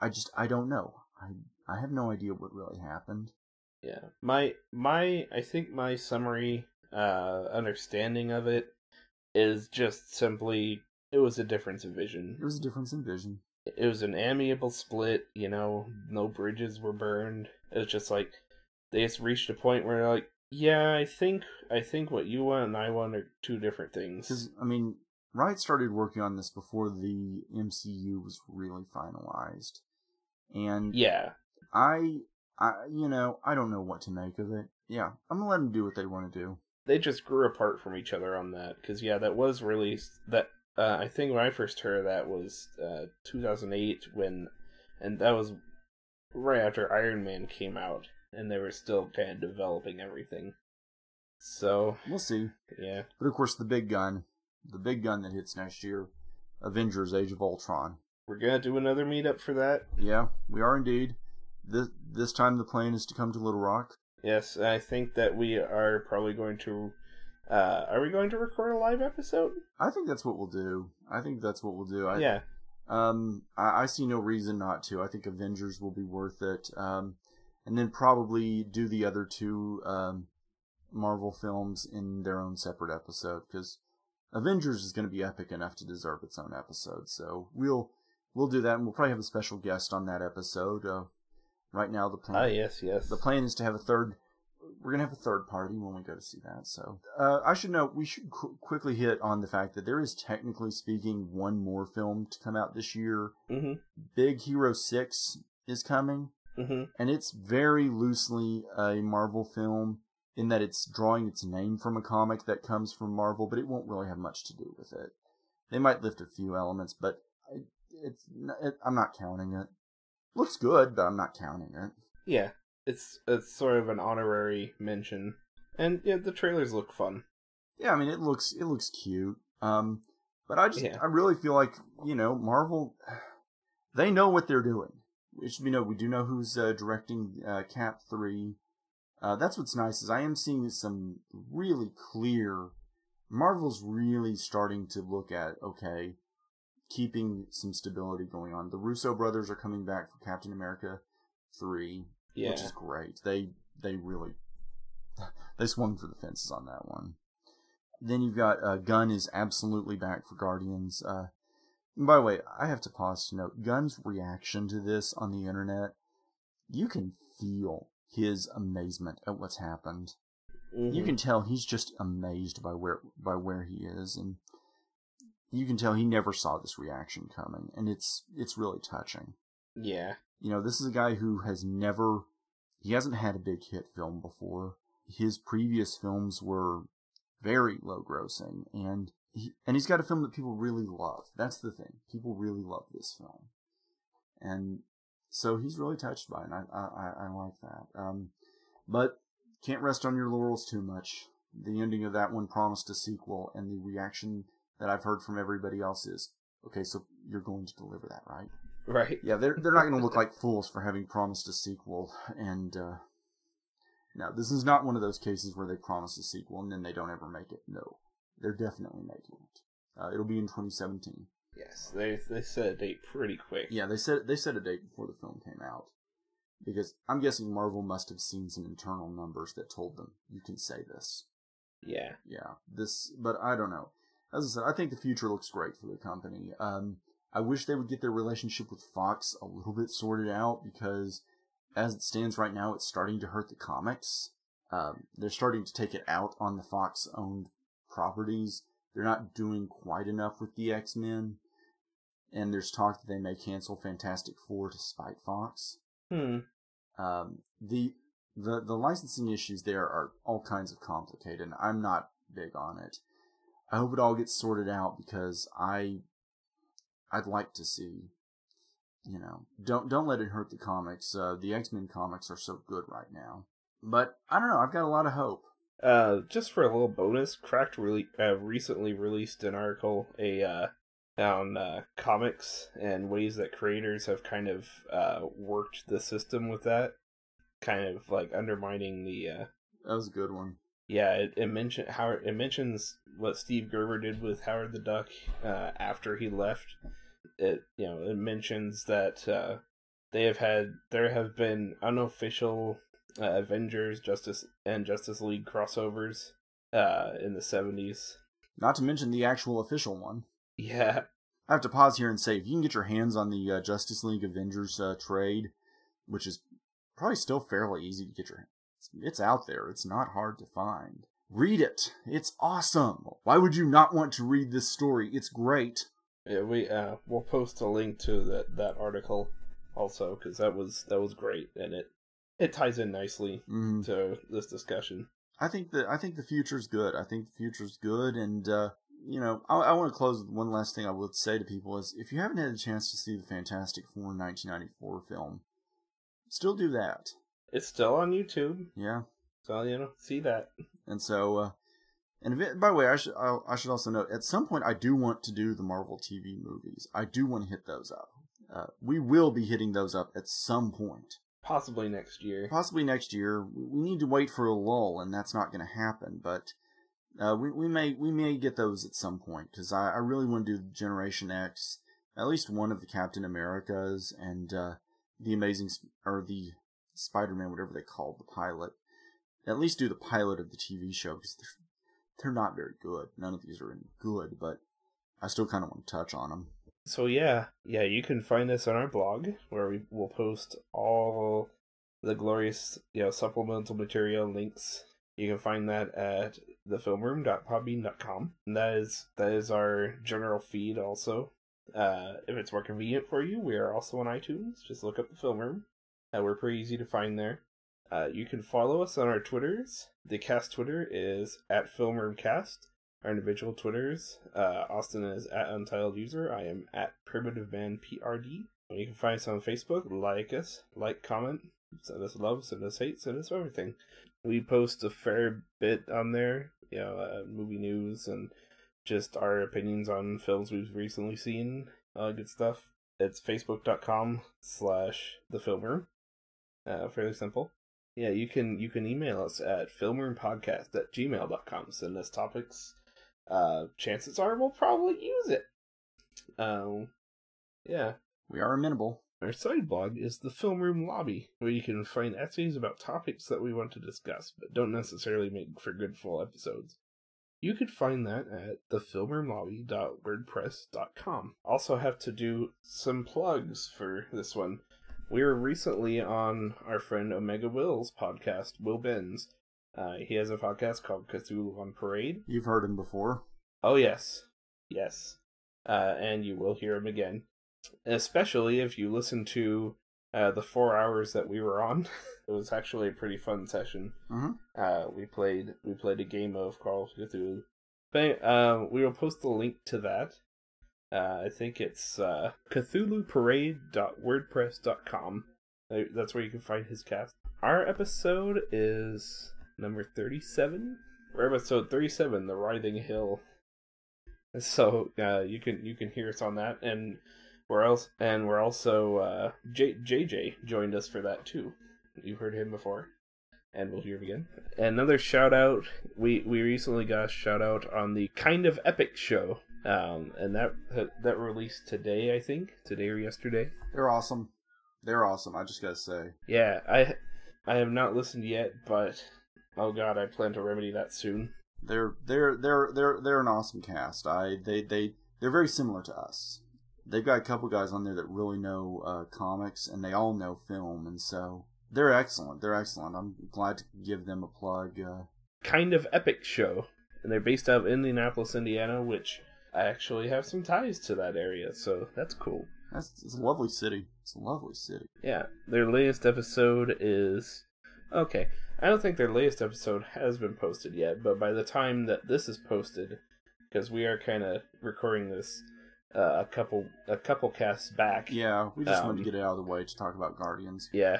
Speaker 4: I just I don't know. I I have no idea what really happened.
Speaker 1: Yeah. My my I think my summary uh understanding of it is just simply it was a difference of vision.
Speaker 4: It was a difference in vision.
Speaker 1: It was an amiable split, you know, no bridges were burned. It was just like they just reached a point where they're like, Yeah, I think I think what you want and I want are two different things.
Speaker 4: Because I mean, Wright started working on this before the MCU was really finalized, and
Speaker 1: Yeah.
Speaker 4: I, I, you know, I don't know what to make of it. Yeah, I'm gonna let them do what they want to do.
Speaker 1: They just grew apart from each other on that because yeah, that was released. That uh, I think when I first heard of that was uh, 2008 when, and that was right after Iron Man came out, and they were still kind of developing everything. So
Speaker 4: We'll see.
Speaker 1: yeah,
Speaker 4: But of course, the big gun, the big gun that hits next year, Avengers: Age of Ultron.
Speaker 1: we're gonna do another meetup for that.
Speaker 4: Yeah, we are indeed. This this time the plan is to come to Little Rock.
Speaker 1: Yes, I think that we are probably going to. Uh, are we going to record a live episode?
Speaker 4: I think that's what we'll do. I think that's what we'll do. I,
Speaker 1: yeah,
Speaker 4: Um, I, I see no reason not to. I think Avengers will be worth it. Um, and then probably do the other two um, Marvel films in their own separate episode because Avengers is going to be epic enough to deserve its own episode. So we'll we'll do that, and we'll probably have a special guest on that episode. Uh, right now, the plan
Speaker 1: ah, yes, yes.
Speaker 4: the plan is to have a third. We're gonna have a third party when we go to see that. So uh, I should note we should qu- quickly hit on the fact that there is technically speaking one more film to come out this year.
Speaker 1: Mm-hmm.
Speaker 4: Big Hero Six is coming,
Speaker 1: Mm-hmm.
Speaker 4: and it's very loosely a Marvel film in that it's drawing its name from a comic that comes from Marvel, but it won't really have much to do with it. They might lift a few elements, but it's it, I'm not counting it. Looks good, but I'm not counting it.
Speaker 1: Yeah, it's it's sort of an honorary mention, and yeah, the trailers look fun.
Speaker 4: Yeah, I mean it looks it looks cute. Um, but I just
Speaker 1: Yeah.
Speaker 4: I really feel like you know Marvel, they know what they're doing. Which we know we do know who's uh, directing uh, Cap three. Uh, that's what's nice is I am seeing some really clear. Marvel's really starting to look at okay, keeping some stability going on. The Russo brothers are coming back for Captain America three,
Speaker 1: Yeah,
Speaker 4: which is great. They they really they swung for the fences on that one. Then you've got uh, Gunn is absolutely back for Guardians. Uh, and by the way, I have to pause to note Gunn's reaction to this on the internet. You can feel his amazement at what's happened.
Speaker 1: Mhm.
Speaker 4: You can tell he's just amazed by where by where he is, and you can tell he never saw this reaction coming, and it's it's really touching.
Speaker 1: yeah,
Speaker 4: You know, this is a guy who has never, he hasn't had a big hit film before. His previous films were very low grossing, and he, and he's got a film that people really love. That's the thing. People really love this film, and so he's really touched by it. And I I, I- I like that. Um, but can't rest on your laurels too much. The ending of that one promised a sequel, and the reaction that I've heard from everybody else is, okay, so you're going to deliver that, right?
Speaker 1: right.
Speaker 4: Yeah, they're they're not going to look like fools for having promised a sequel and uh, Now, this is not one of those cases where they promise a sequel and then they don't ever make it. No, they're definitely making it. Uh, it'll be in 2017.
Speaker 1: Yes, they they set a date pretty quick.
Speaker 4: Yeah, they said they set a date before the film came out because I'm guessing Marvel must have seen some internal numbers that told them you can say this.
Speaker 1: Yeah.
Speaker 4: Yeah, this, but I don't know. As I said, I think the future looks great for the company. Um, I wish they would get their relationship with Fox a little bit sorted out because, as it stands right now, it's starting to hurt the comics. Um, they're starting to take it out on the Fox owned properties. They're not doing quite enough with the X Men. And there's talk that they may cancel Fantastic Four to spite Fox.
Speaker 1: Hmm.
Speaker 4: Um, the the the licensing issues there are all kinds of complicated. And I'm not big on it. I hope it all gets sorted out because I I'd like to see you know don't don't let it hurt the comics. Uh, the X Men comics are so good right now. But I don't know. I've got a lot of hope.
Speaker 1: Uh, just for a little bonus, Cracked really uh, recently released an article a uh, on uh, comics and ways that creators have kind of uh, worked the system with that, kind of like undermining the. Uh,
Speaker 4: That was a good one.
Speaker 1: Yeah, it, it mention how it mentions what Steve Gerber did with Howard the Duck uh, after he left. It you know it mentions that uh, they have had there have been unofficial uh, Avengers, Justice and Justice League crossovers uh, in the seventies.
Speaker 4: Not to mention the actual official one.
Speaker 1: Yeah,
Speaker 4: I have to pause here and say, if you can get your hands on the uh, Justice League Avengers uh, trade, which is probably still fairly easy to get your it's, it's out there. It's not hard to find. Read it. It's awesome. Why would you not want to read this story? It's great.
Speaker 1: yeah. We uh, we'll post a link to that that article also because that was that was great and it it ties in nicely
Speaker 4: Mhm.
Speaker 1: to this discussion.
Speaker 4: I think that I think the future's good. I think the future's good, and uh, you know, I, I want to close with one last thing I would say to people is if you haven't had a chance to see the Fantastic Four 1994 film, still do that.
Speaker 1: It's still on YouTube,
Speaker 4: Yeah,
Speaker 1: so you know see that.
Speaker 4: and so, uh, and it, by the way, I should I, I should also note at some point I do want to do the Marvel TV movies. I do want to hit those up. Uh, we will be hitting those up at some point.
Speaker 1: Possibly next year.
Speaker 4: possibly next year. We need to wait for a lull, and that's not going to happen. But uh, we we may we may get those at some point because I, I really want to do Generation X, at least one of the Captain Americas and uh, the Amazing or the Spider Man, whatever they called the pilot. At least do the pilot of the TV show because they're they're not very good. None of these are any good, but I still kind of want to touch on them.
Speaker 1: So yeah, yeah, you can find us on our blog where we will post all the glorious, you know, supplemental material links. You can find that at thefilmroom.podbean.com. And that is that is our general feed also. Uh, if it's more convenient for you, we are also on iTunes. Just look up the film room. Uh, we're pretty easy to find there. Uh, you can follow us on our Twitters. The cast Twitter is at FilmRoomCast. Our individual Twitters. Uh, Austin is at Untitled User. I am at Primitive Man PRD. You can find us on Facebook. Like us, like, comment, send us love, send us hate, send us everything. We post a fair bit on there, you know, uh, movie news and just our opinions on films we've recently seen. Uh, good stuff. It's facebook.com slash the film room. Uh, fairly simple. Yeah, you can you can email us at filmroompodcast at gmail.com. Send us topics. Uh, chances are we'll probably use it. Um, yeah.
Speaker 4: We are amenable.
Speaker 1: Our side blog is the Film Room Lobby, where you can find essays about topics that we want to discuss, but don't necessarily make for good full episodes. You could find that at thefilmroomlobby.wordpress.com. Also have to do some plugs for this one. We were recently on our friend Omega Will's podcast, Will Binns. Uh, he has a podcast called Cthulhu on Parade.
Speaker 4: You've heard him before.
Speaker 1: Oh yes, yes, uh, and you will hear him again, especially if you listen to uh, the four hours that we were on. it was actually a pretty fun session.
Speaker 4: Mhm.
Speaker 1: Uh, we played we played a game of Call of Cthulhu. But, uh, we will post the link to that. Uh, I think it's uh, CthulhuParade.wordpress.com. That's where you can find his cast. Our episode is number 37. We're episode 37, The Writhing Hill. So uh, you can you can hear us on that, and we're else and we're also uh, J- JJ joined us for that too. You've heard him before. and we'll hear him again. Another shout out. We we recently got a shout out on the Kind of Epic show, um, and that that released today, I think, today or yesterday.
Speaker 4: They're awesome. They're awesome. I just gotta say.
Speaker 1: Yeah, I I have not listened yet, but oh god, I plan to remedy that soon.
Speaker 4: They're they're they're they're they're an awesome cast. I they they they're very similar to us. They've got a couple guys on there that really know uh, comics, and they all know film, and so they're excellent. They're excellent. I'm glad to give them a plug. Uh,
Speaker 1: Kind of Epic show, and they're based out of Indianapolis, Indiana, which I actually have some ties to that area, so that's cool.
Speaker 4: that's it's a lovely city. It's a lovely city.
Speaker 1: Yeah, their latest episode is okay. I don't think their latest episode has been posted yet, but by the time that this is posted, because we are kind of recording this uh, a couple a couple casts back.
Speaker 4: Yeah, we just
Speaker 1: Um,
Speaker 4: wanted to get it out of the way to talk about Guardians.
Speaker 1: yeah,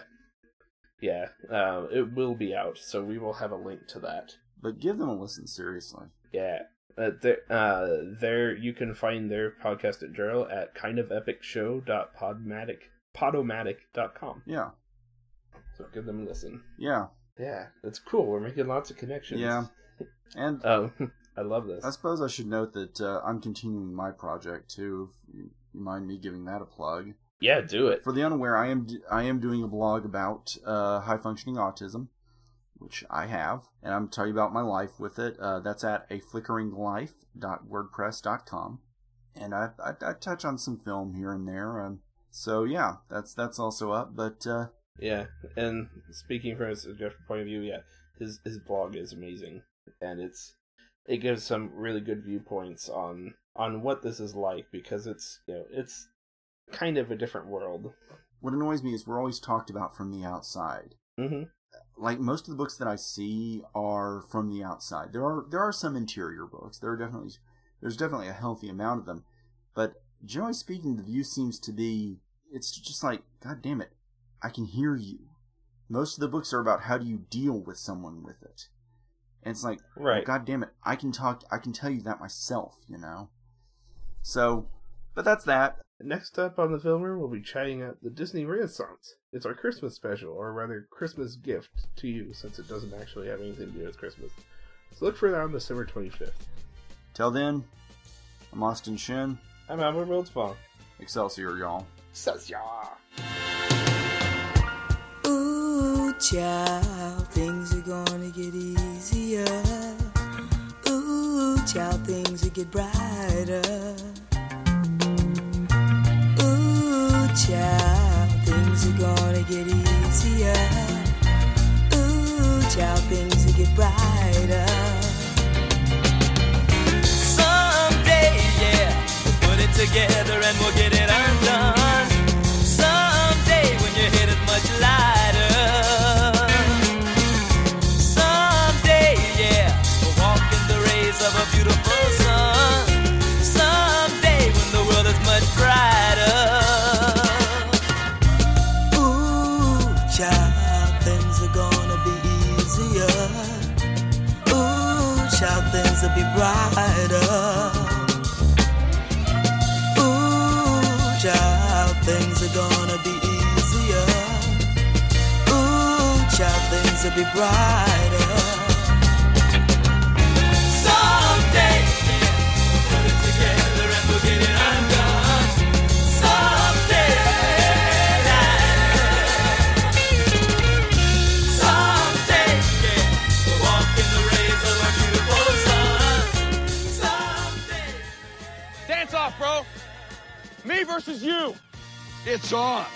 Speaker 1: yeah. Uh, it will be out, so we will have a link to that.
Speaker 4: But give them a listen, seriously.
Speaker 1: Yeah. Uh, there, uh, there you can find their podcast at Journal at kindofepicshow.podmatic.podomatic.com.
Speaker 4: Yeah,
Speaker 1: So give them a listen.
Speaker 4: yeah,
Speaker 1: Yeah, it's cool. We're making lots of connections.
Speaker 4: yeah. And
Speaker 1: Oh, I love this.
Speaker 4: I suppose I should note that uh, I'm continuing my project too. If you you mind me giving that a plug?
Speaker 1: Yeah, do it.
Speaker 4: For the unaware, I am d- I am doing a blog about uh, high functioning autism, which I have, and I'm telling you about my life with it. Uh, that's at a flickeringlife.wordpress.com, and I, I I touch on some film here and there. Um, so yeah, that's that's also up. But uh,
Speaker 1: Yeah, and speaking from a different point of view, yeah, his his blog is amazing, and it's it gives some really good viewpoints on on what this is like because it's you know it's kind of a different world.
Speaker 4: what annoys me is we're always talked about from the outside.
Speaker 1: hmm
Speaker 4: like most of the books that I see are from the outside. There are there are some interior books. There are definitely there's definitely a healthy amount of them, but generally speaking, the view seems to be it's just like God damn it, I can hear you. Most of the books are about how do you deal with someone with it, and it's like oh,
Speaker 1: Right.
Speaker 4: God damn it, I can talk. I can tell you that myself. You know. So, but that's that.
Speaker 1: Next up on the film room, we'll be chatting at the Disney Renaissance. It's our Christmas special, or rather, Christmas gift to you, since it doesn't actually have anything to do with Christmas. So look for that on December 25th.
Speaker 4: Till then, I'm Austin Shin.
Speaker 1: I'm Albert Wildfong.
Speaker 4: Excelsior, y'all.
Speaker 1: Says
Speaker 6: Ooh, child, things are gonna get easier. Ooh, child, things will get brighter. Child, things are gonna get easier. Ooh, child, things will get brighter. Someday, yeah, we'll put it together and we'll get it undone. Be brighter. Someday, yeah, we'll put it together and we'll get it undone. Someday, someday, yeah, we'll walk in the rays of a beautiful sun. Someday.
Speaker 7: Dance off, bro. Me versus you. It's on.